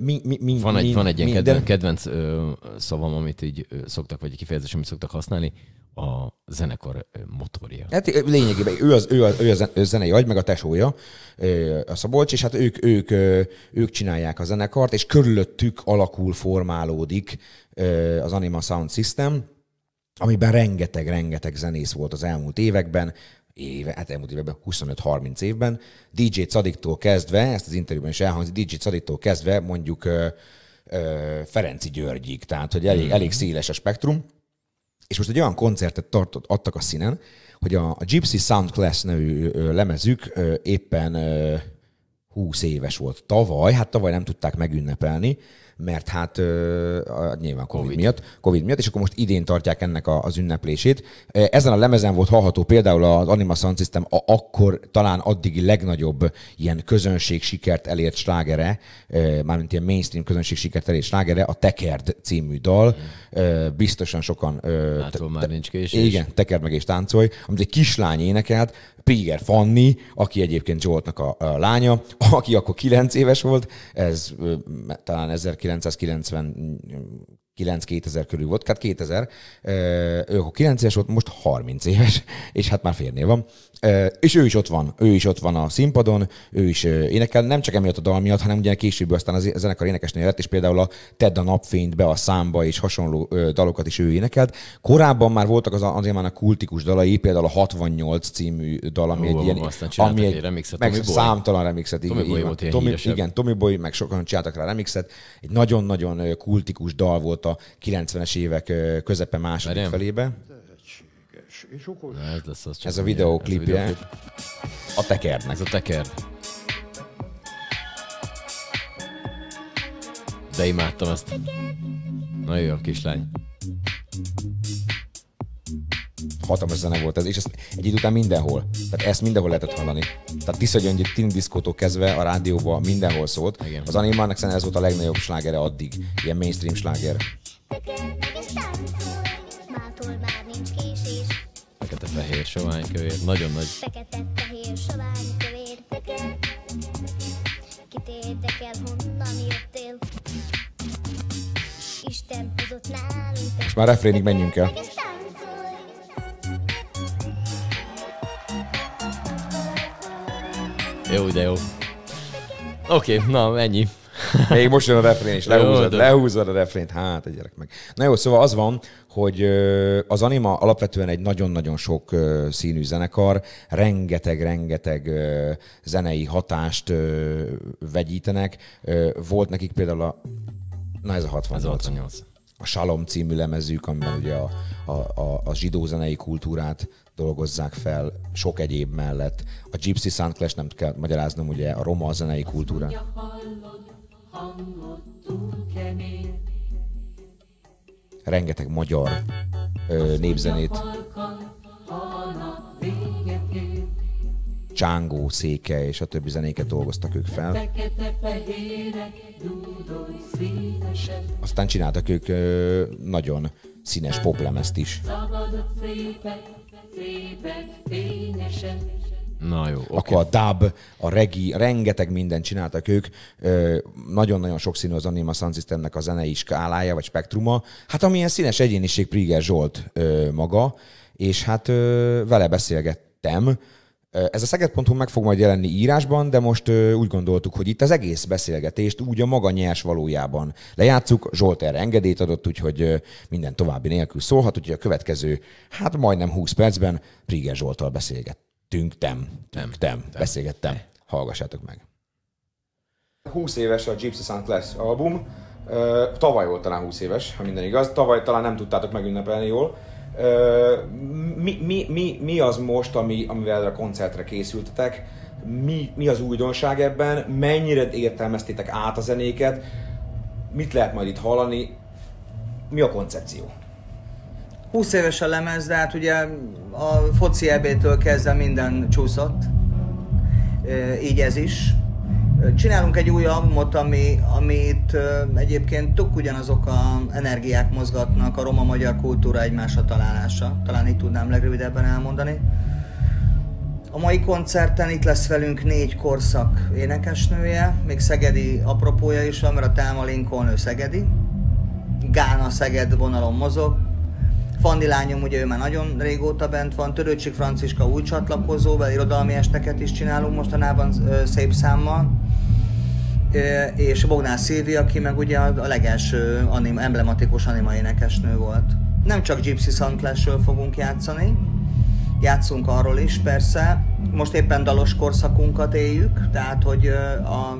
mi, mi, mi, Van egy, mi, van egy ilyen minden. kedvenc, ö, szavam, amit így ö, szoktak, vagy egy kifejezés, amit szoktak használni, a zenekar motorja. Hát lényegében ő az, ő, az, ő az ő zenei agy, meg a tesója, a Szabolcs, és hát ők, ők, ők csinálják a zenekart, és körülöttük alakul, formálódik az Anima Sound System, amiben rengeteg-rengeteg zenész volt az elmúlt években, éve, hát elmúlt években, 25-30 évben. DJ Cadiktól kezdve, ezt az interjúban is elhangzik, DJ Cadiktól kezdve mondjuk ö, ö, Ferenci Györgyig, tehát hogy elég, elég széles a spektrum. És most egy olyan koncertet tartott, adtak a színen, hogy a, a Gypsy Sound Class nevű ö, lemezük ö, éppen ö, 20 éves volt tavaly, hát tavaly nem tudták megünnepelni, mert hát a, nyilván COVID, COVID miatt, COVID miatt, és akkor most idén tartják ennek a, az ünneplését. Ezen a lemezen volt hallható például az Anima Sound System a, akkor talán addigi legnagyobb ilyen közönség sikert elért slágere, mármint ilyen mainstream közönség sikert elért slágere, a Tekerd című dal. Mm. Biztosan sokan... Látról már nincs késés. Igen, Tekerd meg és táncolj, amit egy kislány énekelt, Priger Fanni, aki egyébként Zsoltnak a, a lánya, aki akkor 9 éves volt, ez talán 1990 9-2000 körül volt, tehát 2000, ő akkor 9 éves volt, most 30 éves, [laughs] és hát már férnél van. És ő is ott van, ő is ott van a színpadon, ő is énekel, nem csak emiatt a dal miatt, hanem ugye később aztán a zenekar énekesnél lett, és például a Tedd a napfényt be a számba, és hasonló dalokat is ő énekelt. Korábban már voltak az azért már a kultikus dalai, például a 68 című dal, ami Ó, egy ilyen, ami egy, remixet, meg Tommy számtalan remixet. Tommy így- Boy volt Tommy, igen, Tommy Boy, meg sokan csináltak rá remixet. Egy nagyon-nagyon kultikus dal volt a 90-es évek közepe második Várjál. felébe. Na, ez lesz az Ez a ez videóklipje videóklip. a tekernek. Ez a teker. De imádtam ezt. Nagyon jó a kislány. Hatalmas zene volt ez, és ezt egy idő után mindenhol. Tehát ezt mindenhol lehetett hallani. Tehát Tisza Gyöngyi Tin Diszkótól kezdve a rádióban mindenhol szólt. Igen. Az Animának szerintem ez volt a legnagyobb slágere addig. Ilyen mainstream sláger. Fekete, fehér, sovány, kövér. Nagyon nagy. Fekete, fehér, sovány, kövér, teker. Kit érdekel, honnan jöttél? Isten hozott nálunk Most már refrénig menjünk el. Jó, de jó. Oké, okay, na ennyi. Még most jön a refrén, és lehúzod, lehúzod a refrént. Hát, egy gyerek meg. Na jó, szóval az van, hogy az Anima alapvetően egy nagyon-nagyon sok színű zenekar, rengeteg-rengeteg zenei hatást vegyítenek. Volt nekik például a... Na ez a 68. Ez a 68. a Salom című lemezük, amiben ugye a, a, a, a zsidó zenei kultúrát dolgozzák fel, sok egyéb mellett. A Gypsy Sound Clash, nem kell magyaráznom, ugye a roma zenei kultúra. Rengeteg magyar ö, népzenét. Csángó, Széke és a többi zenéket dolgoztak ők fel. Aztán csináltak ők ö, nagyon színes poplemezt is. Na jó, oké. Akkor a dub, a regi, rengeteg mindent csináltak ők. Ö, Nagyon-nagyon sokszínű az Anima Sound Systemnek a zenei skálája, vagy spektruma. Hát amilyen színes egyéniség Priger Zsolt ö, maga, és hát ö, vele beszélgettem. Ez a szeged.hu meg fog majd jelenni írásban, de most úgy gondoltuk, hogy itt az egész beszélgetést úgy a maga nyers valójában lejátszuk. Zsolt erre engedélyt adott, úgyhogy minden további nélkül szólhat, úgyhogy a következő, hát majdnem 20 percben Priger Zsolttal beszélgettünk. Tem, tem, tem, beszélgettem. Hallgassátok meg. 20 éves a Gypsy Sound Class album. Tavaly volt talán 20 éves, ha minden igaz. Tavaly talán nem tudtátok megünnepelni jól. Mi, mi, mi, mi az most, ami, amivel a koncertre készültetek? Mi, mi az újdonság ebben? Mennyire értelmeztétek át a zenéket? Mit lehet majd itt hallani? Mi a koncepció? 20 éves a lemez, de hát ugye a foci ebétől kezdve minden csúszott. Így ez is. Csinálunk egy új albumot, ami, amit egyébként tök ugyanazok a energiák mozgatnak, a roma-magyar kultúra egymásra találása. Talán itt tudnám legrövidebben elmondani. A mai koncerten itt lesz velünk négy korszak énekesnője, még szegedi apropója is van, mert a Telma Lincoln ő szegedi. Gána Szeged vonalon mozog. Fanni lányom, ugye ő már nagyon régóta bent van, Törőcsik Franciska új csatlakozó, vele irodalmi esteket is csinálunk mostanában szép számmal. És Bognár Szilvi, aki meg ugye a legelső anim, emblematikus anima énekesnő volt. Nem csak Gypsy Sound Clash-ről fogunk játszani, játszunk arról is, persze. Most éppen dalos korszakunkat éljük, tehát hogy a,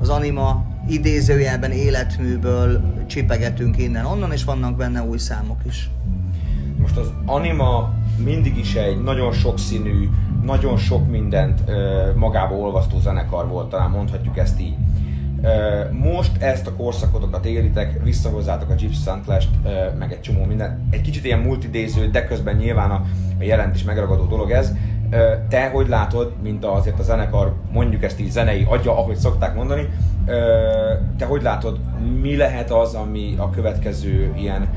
az anima idézőjelben életműből csipegetünk innen-onnan, és vannak benne új számok is. Most az anima mindig is egy nagyon sokszínű, nagyon sok mindent ö, magába olvasztó zenekar volt, talán mondhatjuk ezt így. Most ezt a korszakotokat élitek, visszahozzátok a Gypsy Sunclash-t, meg egy csomó minden. Egy kicsit ilyen multidéző, de közben nyilván a, a jelent is megragadó dolog ez. Te hogy látod, mint azért a zenekar, mondjuk ezt így zenei agya, ahogy szokták mondani, te hogy látod, mi lehet az, ami a következő ilyen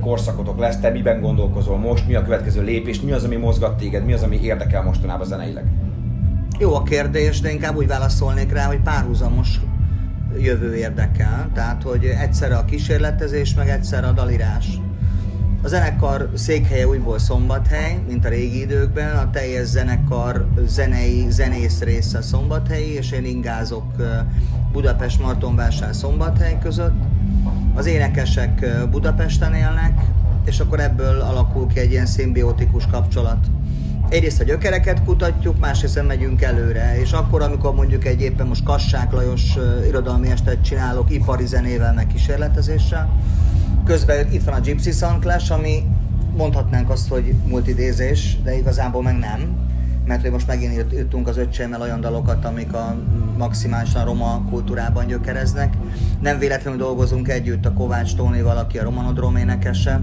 korszakotok lesz, te miben gondolkozol most, mi a következő lépés, mi az, ami mozgat téged, mi az, ami érdekel mostanában zeneileg? Jó a kérdés, de inkább úgy válaszolnék rá, hogy párhuzamos jövő érdekel. Tehát, hogy egyszerre a kísérletezés, meg egyszerre a dalírás. A zenekar székhelye volt Szombathely, mint a régi időkben, a teljes zenekar zenei, zenész része Szombathelyi, és én ingázok Budapest Martonvásár Szombathely között. Az énekesek Budapesten élnek, és akkor ebből alakul ki egy ilyen szimbiotikus kapcsolat. Egyrészt a gyökereket kutatjuk, másrészt megyünk előre, és akkor, amikor mondjuk egy éppen most Kassák Lajos irodalmi estet csinálok ipari zenével, meg kísérletezéssel, közben itt van a Gypsy Sunclash, ami mondhatnánk azt, hogy multidézés, de igazából meg nem, mert hogy most megint írt, írtunk az öccseimmel olyan dalokat, amik a maximálisan roma kultúrában gyökereznek. Nem véletlenül dolgozunk együtt a Kovács Tónival, aki a romanodrom énekese,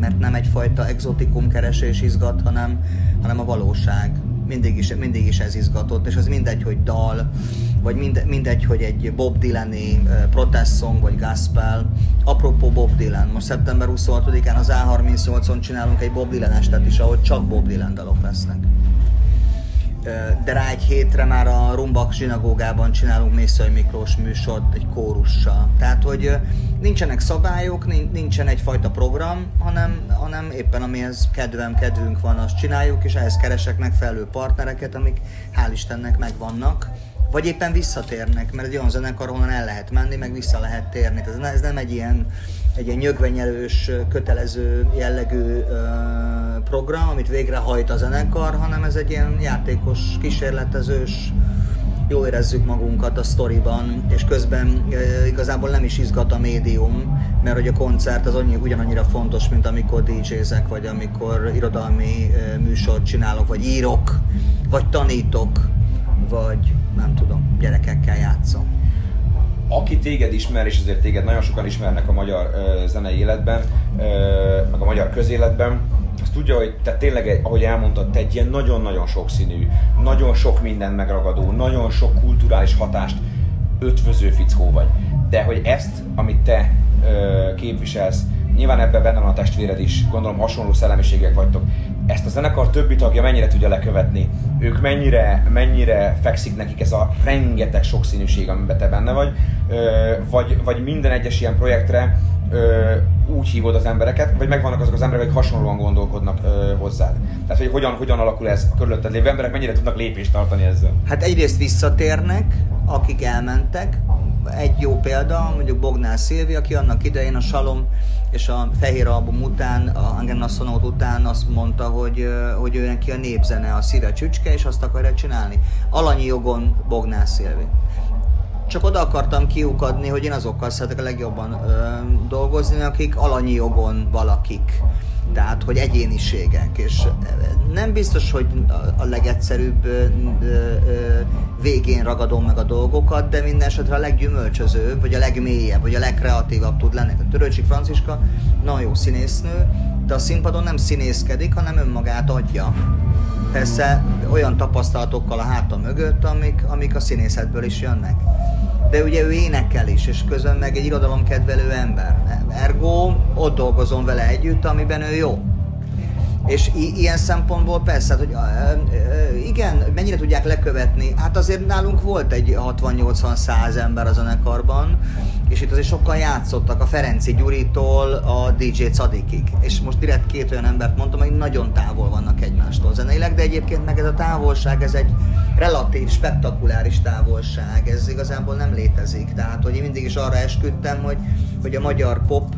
mert nem egyfajta exotikum keresés izgat, hanem, hanem a valóság. Mindig is, mindig is ez izgatott, és az mindegy, hogy dal, vagy mind, mindegy, hogy egy Bob Dylan-i protest song, vagy gospel. Apropó Bob Dylan, most szeptember 26-án az A38-on csinálunk egy Bob Dylan estet is, ahol csak Bob Dylan dalok lesznek. De rá egy hétre már a Rumbak zsinagógában csinálunk Mészöly Miklós műsort egy kórussal. Tehát, hogy nincsenek szabályok, nin- nincsen egyfajta program, hanem, hanem éppen amihez kedvem, kedvünk van, azt csináljuk, és ehhez keresek megfelelő partnereket, amik hál' Istennek megvannak vagy éppen visszatérnek, mert egy olyan zenekar, ahonnan el lehet menni, meg vissza lehet térni. Tehát ez ne- ez nem egy ilyen, egy ilyen nyögvenyelős, kötelező jellegű program, amit végrehajt a zenekar, hanem ez egy ilyen játékos, kísérletezős, jól érezzük magunkat a sztoriban, és közben e, igazából nem is izgat a médium, mert hogy a koncert az annyi, ugyanannyira fontos, mint amikor DJ-zek, vagy amikor irodalmi e, műsort csinálok, vagy írok, vagy tanítok, vagy nem tudom, gyerekekkel játszom. aki téged ismer, és azért téged nagyon sokan ismernek a magyar ö, zenei életben, ö, meg a magyar közéletben, azt tudja, hogy te tényleg, ahogy elmondtad, te egy ilyen nagyon-nagyon sokszínű, nagyon sok mindent megragadó, nagyon sok kulturális hatást ötvöző fickó vagy. De hogy ezt, amit te ö, képviselsz, nyilván ebben benne van a testvéred is, gondolom hasonló szellemiségek vagytok, ezt a zenekar többi tagja mennyire tudja lekövetni? Ők mennyire, mennyire fekszik nekik ez a rengeteg sokszínűség, amiben te benne vagy? Ö, vagy, vagy minden egyes ilyen projektre ö, úgy hívod az embereket, vagy megvannak azok az emberek, akik hasonlóan gondolkodnak ö, hozzád? Tehát, hogy hogyan, hogyan alakul ez a körülötted lévő emberek, mennyire tudnak lépést tartani ezzel? Hát egyrészt visszatérnek, akik elmentek. Egy jó példa, mondjuk Bognár Szilvi, aki annak idején a Salom és a Fehér album után, a Angen után azt mondta, hogy, hogy ő neki a népzene a szíve csücske, és azt akarja csinálni. Alanyi jogon Bognár Szilvi. Csak oda akartam kiukadni, hogy én azokkal szeretek a legjobban ö, dolgozni, akik alanyi jogon valakik. Tehát, hogy egyéniségek. És nem biztos, hogy a- a legegyszerűbb ö, ö, végén ragadom meg a dolgokat, de minden esetre a leggyümölcsözőbb, vagy a legmélyebb, vagy a legkreatívabb tud lenni. Tehát Törőcsik Franciska nagyon jó színésznő, de a színpadon nem színészkedik, hanem önmagát adja. Persze olyan tapasztalatokkal a háta mögött, amik, amik a színészetből is jönnek. De ugye ő énekel is, és közben meg egy irodalomkedvelő ember. Ergo ott dolgozom vele együtt, amiben ő jó. És i- ilyen szempontból persze, hát, hogy igen, mennyire tudják lekövetni. Hát azért nálunk volt egy 60-80-100 ember a zenekarban, és itt azért sokkal játszottak a Ferenci Gyuritól a DJ Cadikig. És most direkt két olyan embert mondtam, hogy nagyon távol vannak egymástól zeneileg, de egyébként meg ez a távolság, ez egy relatív, spektakuláris távolság, ez igazából nem létezik. Tehát, hogy én mindig is arra esküdtem, hogy, hogy a magyar pop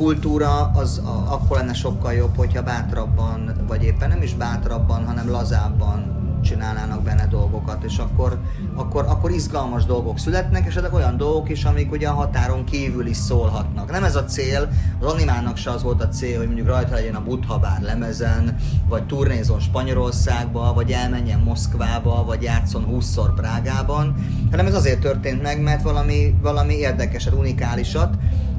kultúra az a, akkor lenne sokkal jobb, hogyha bátrabban, vagy éppen nem is bátrabban, hanem lazábban csinálnának benne dolgokat, és akkor, akkor, akkor izgalmas dolgok születnek, és ezek olyan dolgok is, amik ugye a határon kívül is szólhatnak. Nem ez a cél, az animának se az volt a cél, hogy mondjuk rajta legyen a Buddha bár lemezen, vagy turnézon Spanyolországba, vagy elmenjen Moszkvába, vagy játszon 20-szor Prágában, hanem ez azért történt meg, mert valami, valami érdekeset, unikálisat,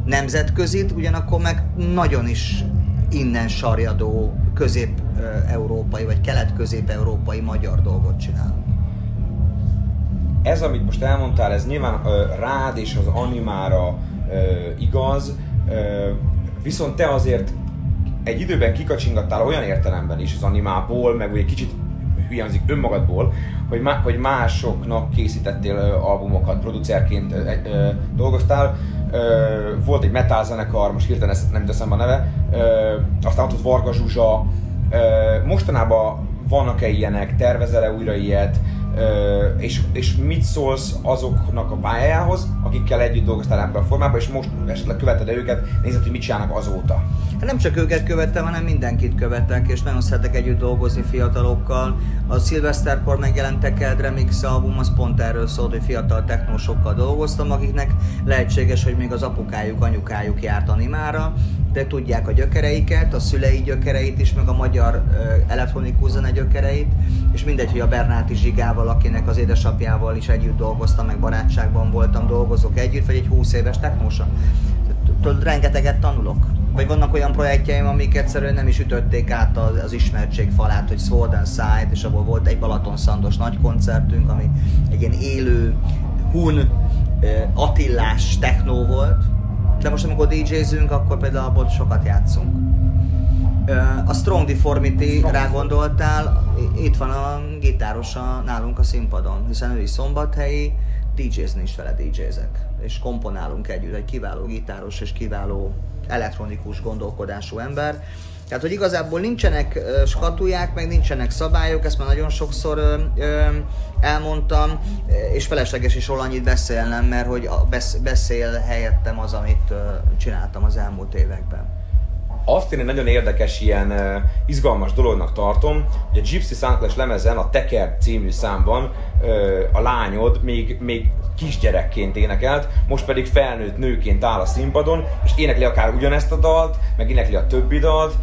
nemzetközit, ugyanakkor meg nagyon is innen sarjadó közép-európai vagy kelet-közép-európai magyar dolgot csinálunk. Ez, amit most elmondtál, ez nyilván ö, rád és az animára igaz, viszont te azért egy időben kikacsingattál olyan értelemben is az animából, meg ugye kicsit hülyen hangzik önmagadból, hogy, má, hogy másoknak készítettél albumokat, producerként dolgoztál. Ö, volt egy metal zenekar, most hirtelen ezt nem teszem a neve, ö, aztán ott volt Varga Zsuzsa. Ö, mostanában vannak-e ilyenek, tervezel-e újra ilyet, és, és mit szólsz azoknak a pályájához, akikkel együtt dolgoztál ebben a formában, és most esetleg követed -e őket, nézed, hogy mit csinálnak azóta. Hát nem csak őket követtem, hanem mindenkit követek, és nagyon szeretek együtt dolgozni fiatalokkal. A Szilveszterkor megjelent Teked Remix album, az pont erről szólt, hogy fiatal technósokkal dolgoztam, akiknek lehetséges, hogy még az apukájuk, anyukájuk járt animára, de tudják a gyökereiket, a szülei gyökereit is, meg a magyar elektronikus zene gyökereit, és mindegy, hogy a Bernáti Zsigával, akinek az édesapjával is együtt dolgoztam, meg barátságban voltam, dolgozok együtt, vagy egy 20 éves technósa. Rengeteget tanulok. Vagy vannak olyan projektjeim, amik egyszerűen nem is ütötték át az, az ismertség falát, hogy Sword and Side, és abból volt egy Balaton Szandos nagy koncertünk, ami egy ilyen élő, hun, Attillás technó volt, de most amikor DJ-zünk, akkor például abból sokat játszunk. A Strong Deformity rá gondoltál, itt van a gitárosa nálunk a színpadon, hiszen ő is szombathelyi, DJ-zni is vele DJ-zek, és komponálunk együtt, egy kiváló gitáros és kiváló elektronikus gondolkodású ember. Tehát, hogy igazából nincsenek skatulják, meg nincsenek szabályok, ezt már nagyon sokszor uh, uh, elmondtam, és felesleges is róla annyit beszélnem, mert hogy beszél helyettem az, amit csináltam az elmúlt években. Azt én egy nagyon érdekes, ilyen uh, izgalmas dolognak tartom, hogy a Gypsy Soundclash lemezen, a Teker című számban uh, a lányod még, még kisgyerekként énekelt, most pedig felnőtt nőként áll a színpadon, és énekli akár ugyanezt a dalt, meg énekli a többi dalt,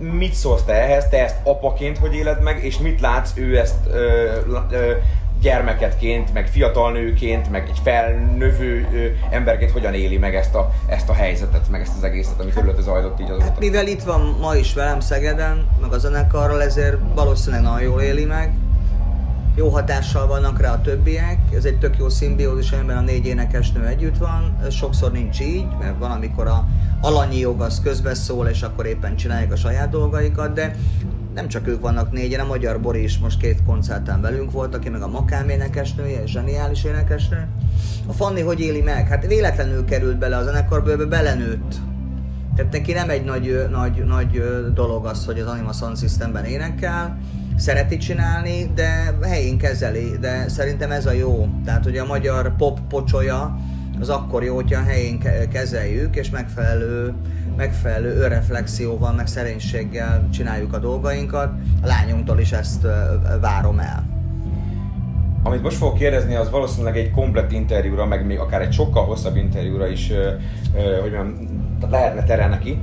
mit szólsz te ehhez, te ezt apaként hogy éled meg, és mit látsz? Ő ezt ö, ö, gyermeketként, meg fiatal nőként, meg egy felnövő ö, emberként hogyan éli meg ezt a, ezt a helyzetet, meg ezt az egészet, ami körülötte zajlott így azóta? Hát mivel itt van ma is velem Szegeden, meg a zenekarral, ezért valószínűleg nagyon jól éli meg. Jó hatással vannak rá a többiek, ez egy tök jó szimbiózis, amiben a négy énekesnő együtt van. Sokszor nincs így, mert van, amikor a alanyi jog az közbeszól, és akkor éppen csinálják a saját dolgaikat, de nem csak ők vannak négyen, a Magyar Bori is most két koncerten velünk volt, aki meg a Makám énekesnője, zseniális énekesnő. A Fanni hogy éli meg? Hát véletlenül került bele a zenekarba, ő belenőtt. Tehát neki nem egy nagy, nagy, nagy dolog az, hogy az Anima Sound Systemben énekel, szereti csinálni, de helyén kezeli, de szerintem ez a jó. Tehát, hogy a magyar pop pocsolya, az akkor jó, hogyha a helyén ke- kezeljük, és megfelelő, megfelelő önreflexióval, meg szerénységgel csináljuk a dolgainkat. A lányunktól is ezt várom el. Amit most fogok kérdezni, az valószínűleg egy komplett interjúra, meg még akár egy sokkal hosszabb interjúra is, hogy mondjam, lehetne tere neki.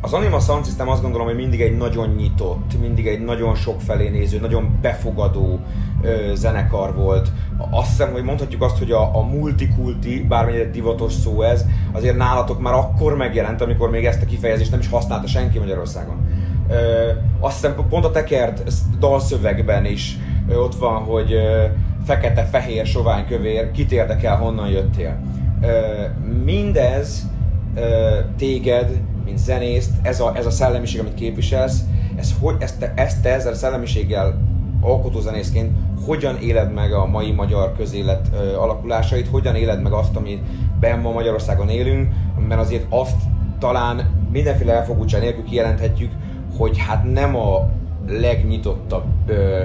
Az Anima Sound System azt gondolom, hogy mindig egy nagyon nyitott, mindig egy nagyon sokfelé néző, nagyon befogadó ö, zenekar volt. Azt hiszem, hogy mondhatjuk azt, hogy a, a multikulti, bármennyire divatos szó ez, azért nálatok már akkor megjelent, amikor még ezt a kifejezést nem is használta senki Magyarországon. Ö, azt hiszem pont a tekert dalszövegben is ö, ott van, hogy ö, fekete, fehér, sovány, kövér, kit érdekel, honnan jöttél. Ö, mindez ö, téged, mint zenészt, ez a, ez a szellemiség, amit képviselsz, ez, hogy, ezt, te, ezt te ezzel a szellemiséggel alkotózenészként hogyan éled meg a mai magyar közélet ö, alakulásait, hogyan éled meg azt, amiben ma Magyarországon élünk, mert azért azt talán mindenféle elfogultság nélkül kijelenthetjük, hogy hát nem a legnyitottabb ö,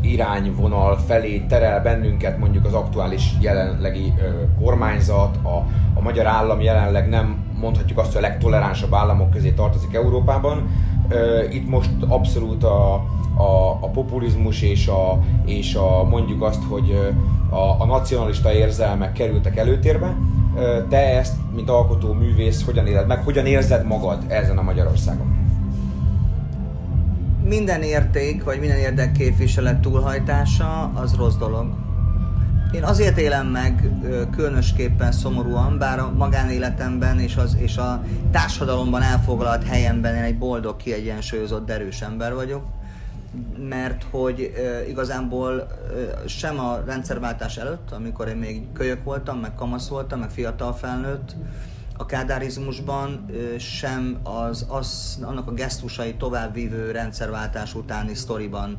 irányvonal felé terel bennünket mondjuk az aktuális jelenlegi ö, kormányzat, a, a magyar állam jelenleg nem mondhatjuk azt, hogy a legtoleránsabb államok közé tartozik Európában, Ö, Itt most abszolút a, a, a populizmus és a, és a mondjuk azt, hogy a, a nacionalista érzelmek kerültek előtérbe. Te ezt, mint alkotó művész, hogyan éled meg, hogyan érzed magad ezen a Magyarországon? minden érték, vagy minden érdekképviselet túlhajtása az rossz dolog. Én azért élem meg különösképpen szomorúan, bár a magánéletemben és, az, és a társadalomban elfoglalt helyemben én egy boldog, kiegyensúlyozott, erős ember vagyok, mert hogy ö, igazából sem a rendszerváltás előtt, amikor én még kölyök voltam, meg kamasz voltam, meg fiatal felnőtt, a kádárizmusban sem az, az, annak a gesztusai továbbvívő rendszerváltás utáni sztoriban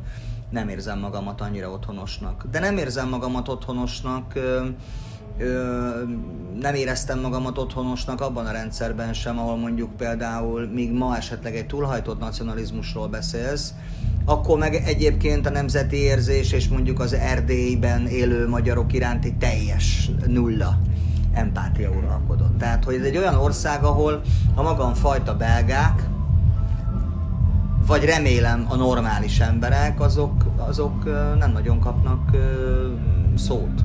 nem érzem magamat annyira otthonosnak. De nem érzem magamat otthonosnak, ö, nem éreztem magamat otthonosnak abban a rendszerben sem, ahol mondjuk például, míg ma esetleg egy túlhajtott nacionalizmusról beszélsz, akkor meg egyébként a nemzeti érzés és mondjuk az Erdélyben élő magyarok iránti teljes nulla empátia uralkodott. Tehát, hogy ez egy olyan ország, ahol a magam fajta belgák, vagy remélem a normális emberek, azok, azok nem nagyon kapnak szót.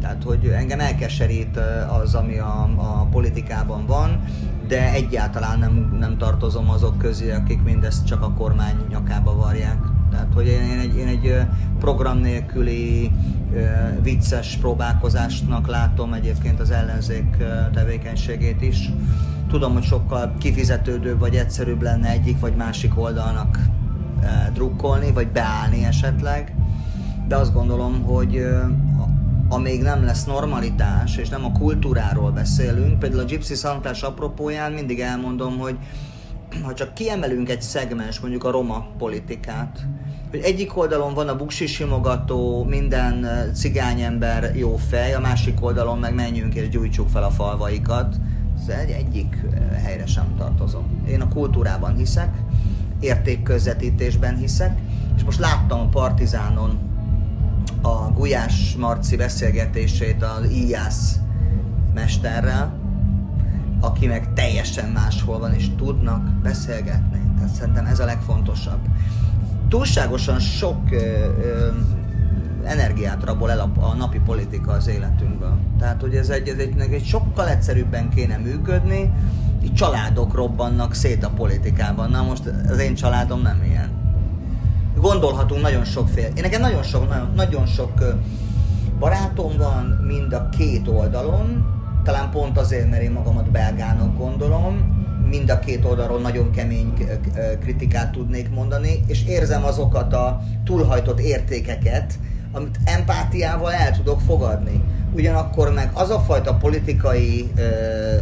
Tehát, hogy engem elkeserít az, ami a, a politikában van, de egyáltalán nem, nem tartozom azok közé, akik mindezt csak a kormány nyakába varják. Tehát, hogy én, egy, én egy program nélküli vicces próbálkozásnak látom egyébként az ellenzék tevékenységét is. Tudom, hogy sokkal kifizetődőbb vagy egyszerűbb lenne egyik vagy másik oldalnak drukkolni, vagy beállni esetleg, de azt gondolom, hogy amíg nem lesz normalitás, és nem a kultúráról beszélünk, például a Gypsy Soundclash apropóján mindig elmondom, hogy ha csak kiemelünk egy szegmens, mondjuk a roma politikát, hogy egyik oldalon van a buksi simogató, minden cigányember jó fej, a másik oldalon meg menjünk és gyújtsuk fel a falvaikat. Ez egy, egyik helyre sem tartozom. Én a kultúrában hiszek, értékközvetítésben hiszek, és most láttam a Partizánon a Gulyás Marci beszélgetését az Ijász mesterrel, aki meg teljesen máshol van, és tudnak beszélgetni. Tehát szerintem ez a legfontosabb. Túlságosan sok ö, ö, energiát rabol el a, a napi politika az életünkből. Tehát, hogy ez egy, ez egy, egy sokkal egyszerűbben kéne működni, így családok robbannak szét a politikában. Na most az én családom nem ilyen. Gondolhatunk nagyon sokféle. Én nekem nagyon sok, nagyon, nagyon sok barátom van mind a két oldalon, talán pont azért, mert én magamat belgának gondolom, mind a két oldalról nagyon kemény kritikát tudnék mondani, és érzem azokat a túlhajtott értékeket, amit empátiával el tudok fogadni. Ugyanakkor meg az a fajta politikai ö,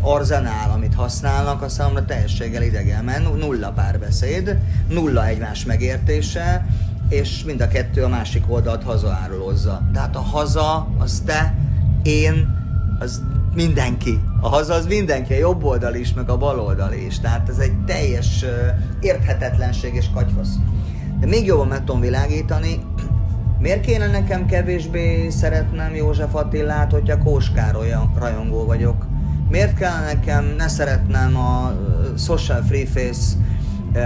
arzenál, amit használnak, a számomra teljességgel idegen, mert nulla párbeszéd, nulla egymás megértése, és mind a kettő a másik oldalt hazaárulozza. Tehát a haza, az te, én, az mindenki. A haza az mindenki, a jobb oldal is, meg a bal oldal is. Tehát ez egy teljes érthetetlenség és katyvasz. De még jobban meg tudom világítani, miért kéne nekem kevésbé szeretnem József Attilát, hogyha Kós Károly rajongó vagyok? Miért kell nekem ne szeretnem a Social Free Face ö,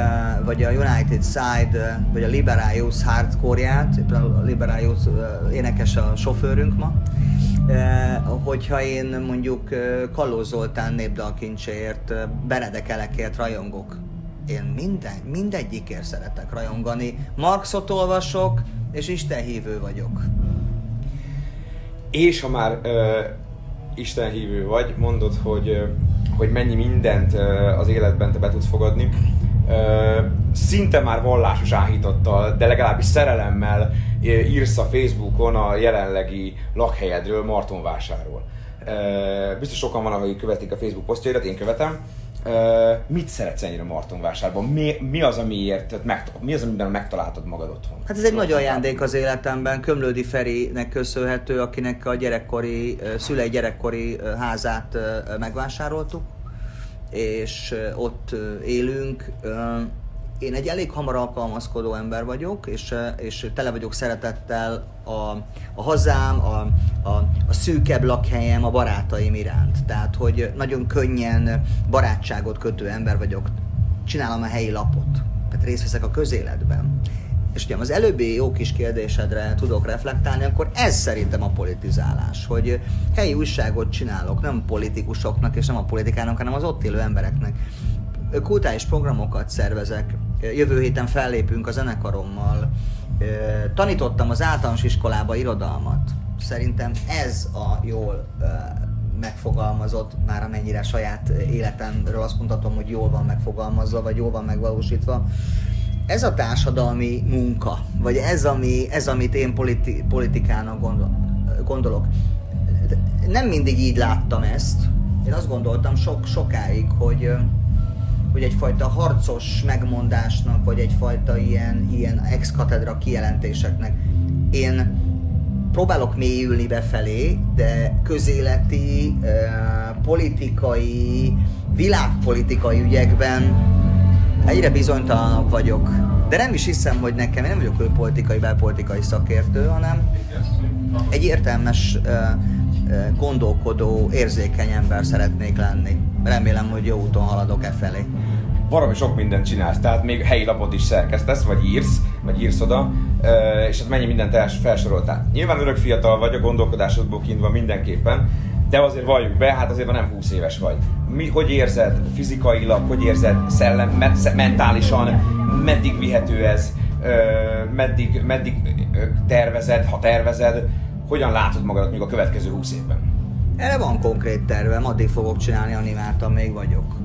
vagy a United Side, vagy a Liberalius hardcore-ját, éppen a Liberalius ö, énekes a sofőrünk ma, hogyha én mondjuk Kalló Zoltán népdalkincséért, Benedek Elekért rajongok. Én minden, mindegyikért szeretek rajongani. Marxot olvasok, és Isten hívő vagyok. És ha már ö, Isten hívő vagy, mondod, hogy, ö, hogy mennyi mindent ö, az életben te be tudsz fogadni, ö, szinte már vallásos áhítattal, de legalábbis szerelemmel írsz a Facebookon a jelenlegi lakhelyedről, Martonvásárról. Ö, biztos sokan vannak, akik követik a Facebook posztjaidat, én követem. Mit szeretsz ennyire Martonvásárban? Mi, mi az, amiért, tehát meg, mi az, amiben megtaláltad magad otthon? Hát ez egy nagy ajándék az életemben. Kömlődi Ferinek köszönhető, akinek a gyerekkori, szülei gyerekkori házát megvásároltuk, és ott élünk. Én egy elég hamar alkalmazkodó ember vagyok, és, és tele vagyok szeretettel a, a hazám, a, a, a szűkebb lakhelyem, a barátaim iránt. Tehát, hogy nagyon könnyen barátságot kötő ember vagyok csinálom a helyi lapot, tehát részt veszek a közéletben. És ugye az előbbi jó kis kérdésedre tudok reflektálni, akkor ez szerintem a politizálás, hogy helyi újságot csinálok, nem politikusoknak és nem a politikának, hanem az ott élő embereknek. Kultális programokat szervezek, jövő héten fellépünk a zenekarommal, tanítottam az általános iskolába irodalmat. Szerintem ez a jól megfogalmazott, már amennyire saját életemről azt mondhatom, hogy jól van megfogalmazva, vagy jól van megvalósítva. Ez a társadalmi munka, vagy ez, ami, ez amit én politi- politikának gondol, gondolok. Nem mindig így láttam ezt. Én azt gondoltam sok, sokáig, hogy, hogy egyfajta harcos megmondásnak, vagy egyfajta ilyen, ilyen ex-katedra kijelentéseknek. Én próbálok mélyülni befelé, de közéleti, politikai, világpolitikai ügyekben egyre bizonytalanabb vagyok. De nem is hiszem, hogy nekem, én nem vagyok külpolitikai, belpolitikai szakértő, hanem egy értelmes, gondolkodó, érzékeny ember szeretnék lenni. Remélem, hogy jó úton haladok e felé. Valami sok mindent csinálsz, tehát még helyi lapot is szerkesztesz, vagy írsz, vagy írsz oda, és hát mennyi mindent els- felsoroltál. Nyilván örök fiatal vagy, a gondolkodásodból kiindulva mindenképpen, de azért valljuk be, hát azért nem 20 éves vagy. Mi, hogy érzed fizikailag, hogy érzed szellem, me- sze- mentálisan, meddig vihető ez, meddig, meddig tervezed, ha tervezed, hogyan látod magadat még a következő 20 évben? Erre van konkrét tervem, addig fogok csinálni animát, amíg vagyok.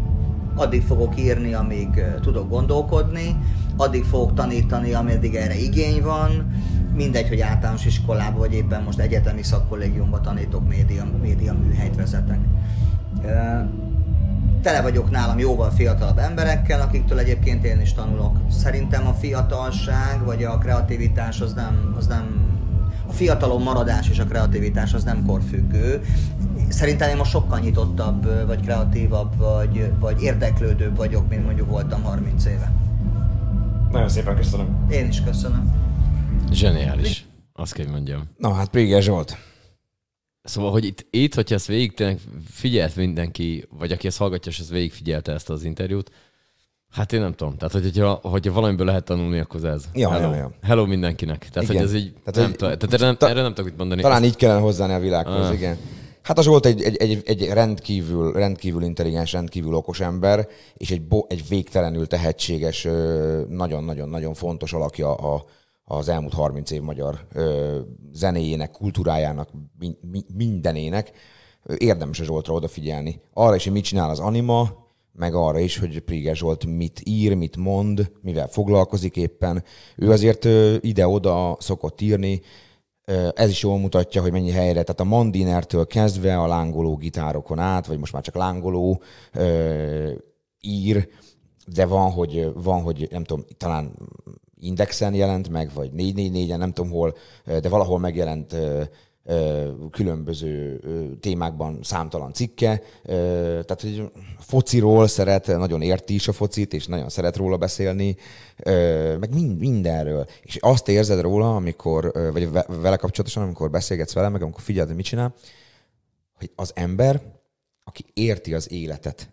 Addig fogok írni, amíg tudok gondolkodni, addig fogok tanítani, ameddig erre igény van, mindegy, hogy általános iskolában, vagy éppen most egyetemi szakkollégiumban tanítok, média, média műhelyt vezetek. Tele vagyok nálam jóval fiatalabb emberekkel, akiktől egyébként én is tanulok. Szerintem a fiatalság, vagy a kreativitás az nem, az nem a fiatalon maradás és a kreativitás az nem korfüggő. Szerintem én most sokkal nyitottabb, vagy kreatívabb, vagy, vagy érdeklődőbb vagyok, mint mondjuk voltam 30 éve. Nagyon szépen köszönöm. Én is köszönöm. Zseniális. Azt kell, mondjam. Na hát Préger Zsolt. Szóval, hogy itt, itt hogyha ezt végig figyelt mindenki, vagy aki ezt hallgatja, és ezt végig figyelte ezt az interjút, hát én nem tudom. Tehát, hogy- hogyha, hogyha valamiből lehet tanulni, akkor az ez. Ja, Hello. ja, ja. Hello mindenkinek. Tehát, Igen. hogy ez így, Tehát, nem, hogy- tudom, tehát erre, nem, ta- erre nem tudok mit mondani. Talán Ezt- így kellene hozzáni a világhoz, Ah. igen. Hát a Zsolt egy, egy, egy, egy rendkívül, rendkívül intelligens, rendkívül okos ember, és egy, bo, egy végtelenül tehetséges, nagyon-nagyon-nagyon fontos alakja a, az elmúlt 30 év magyar zenéjének, kultúrájának, mi, mi, mindenének. Érdemes a Zsoltra odafigyelni. Arra is, hogy mit csinál az anima, meg arra is, hogy Priger Zsolt mit ír, mit mond, mivel foglalkozik éppen. Ő azért ide-oda szokott írni, ez is jól mutatja, hogy mennyi helyre, tehát a mandinertől kezdve a lángoló gitárokon át, vagy most már csak lángoló ír, de van, hogy, van, hogy nem tudom, talán Indexen jelent meg, vagy 444-en, nem tudom hol, de valahol megjelent különböző témákban számtalan cikke. Tehát, hogy fociról szeret, nagyon érti is a focit, és nagyon szeret róla beszélni, meg mind, mindenről. És azt érzed róla, amikor, vagy ve- vele kapcsolatosan, amikor beszélgetsz vele, meg amikor figyeled, hogy mit csinál, hogy az ember, aki érti az életet,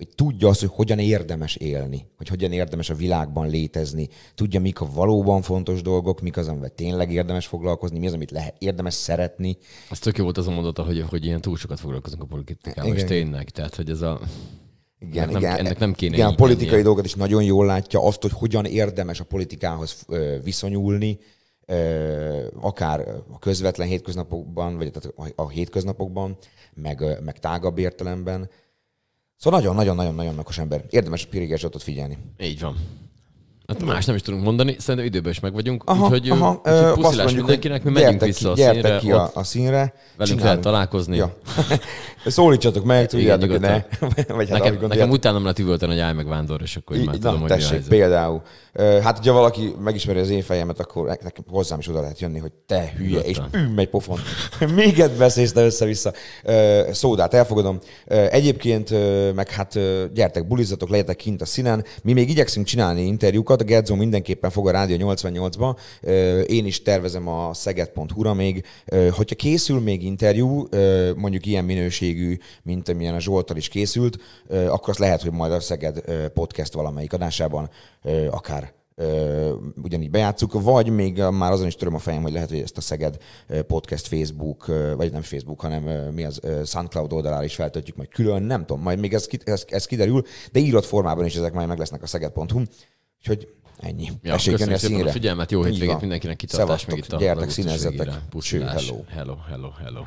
hogy, tudja azt, hogy hogyan érdemes élni, hogy hogyan érdemes a világban létezni, tudja, mik a valóban fontos dolgok, mik az, amivel tényleg érdemes foglalkozni, mi az, amit lehet, érdemes szeretni. Az tök jó volt az a mondata, hogy, hogy ilyen túl sokat foglalkozunk a politikával, Igen. és tényleg, tehát, hogy ez a... Igen, ennek, nem, ennek nem kéne igen, a politikai lennie. dolgokat is nagyon jól látja, azt, hogy hogyan érdemes a politikához viszonyulni, akár a közvetlen hétköznapokban, vagy a- hétköznapokban, meg, meg tágabb értelemben. Szóval nagyon-nagyon-nagyon-nagyon okos ember. Érdemes Piriger Zsoltot figyelni. Így van. Hát más nem is tudunk mondani, szerintem időben is meg vagyunk, Aha, úgyhogy, aha, úgyhogy puszilás mondjuk, mindenkinek, mi megyünk vissza ki, a színre, ki a, a színre. velünk csinálunk. lehet találkozni. Ja. [laughs] Szólítsatok meg, tudjátok, hogy ne. [laughs] Vagy hát, nekem, nekem utána lett üvölteni, hogy állj meg vándor, és akkor így már Így- tudom, Na, hogy mi a tessék, helyzet. például. Hát, hogyha valaki megismeri az én fejemet, akkor nekem hozzám is oda lehet jönni, hogy te hülye, és üm egy pofon. [laughs] Még beszélsz te össze-vissza. Szódát elfogadom. Egyébként, meg hát gyertek, bulizzatok, legyetek kint a színen. Mi még igyekszünk csinálni interjúkat, a Gedzó mindenképpen fog a Rádió 88-ba. Ö, Én is tervezem a szeged.hu-ra még. Hogyha készül még interjú, mondjuk ilyen minőségű, mint amilyen a Zsoltal is készült, akkor azt lehet, hogy majd a Szeged podcast valamelyik adásában akár ugyanígy bejátszuk, vagy még már azon is töröm a fejem, hogy lehet, hogy ezt a Szeged podcast Facebook, vagy nem Facebook, hanem mi az SoundCloud oldalára is feltöltjük majd külön, nem tudom, majd még ez, ez, ez kiderül, de írott formában is ezek majd meg lesznek a szeged.hu, úgyhogy ennyi. Ja, Tessék köszönjük a szépen a színre. figyelmet, jó hétvégét mindenkinek, kitartás meg Szevasztok, itt a gyertek, színezzetek. hello. hello, hello, hello.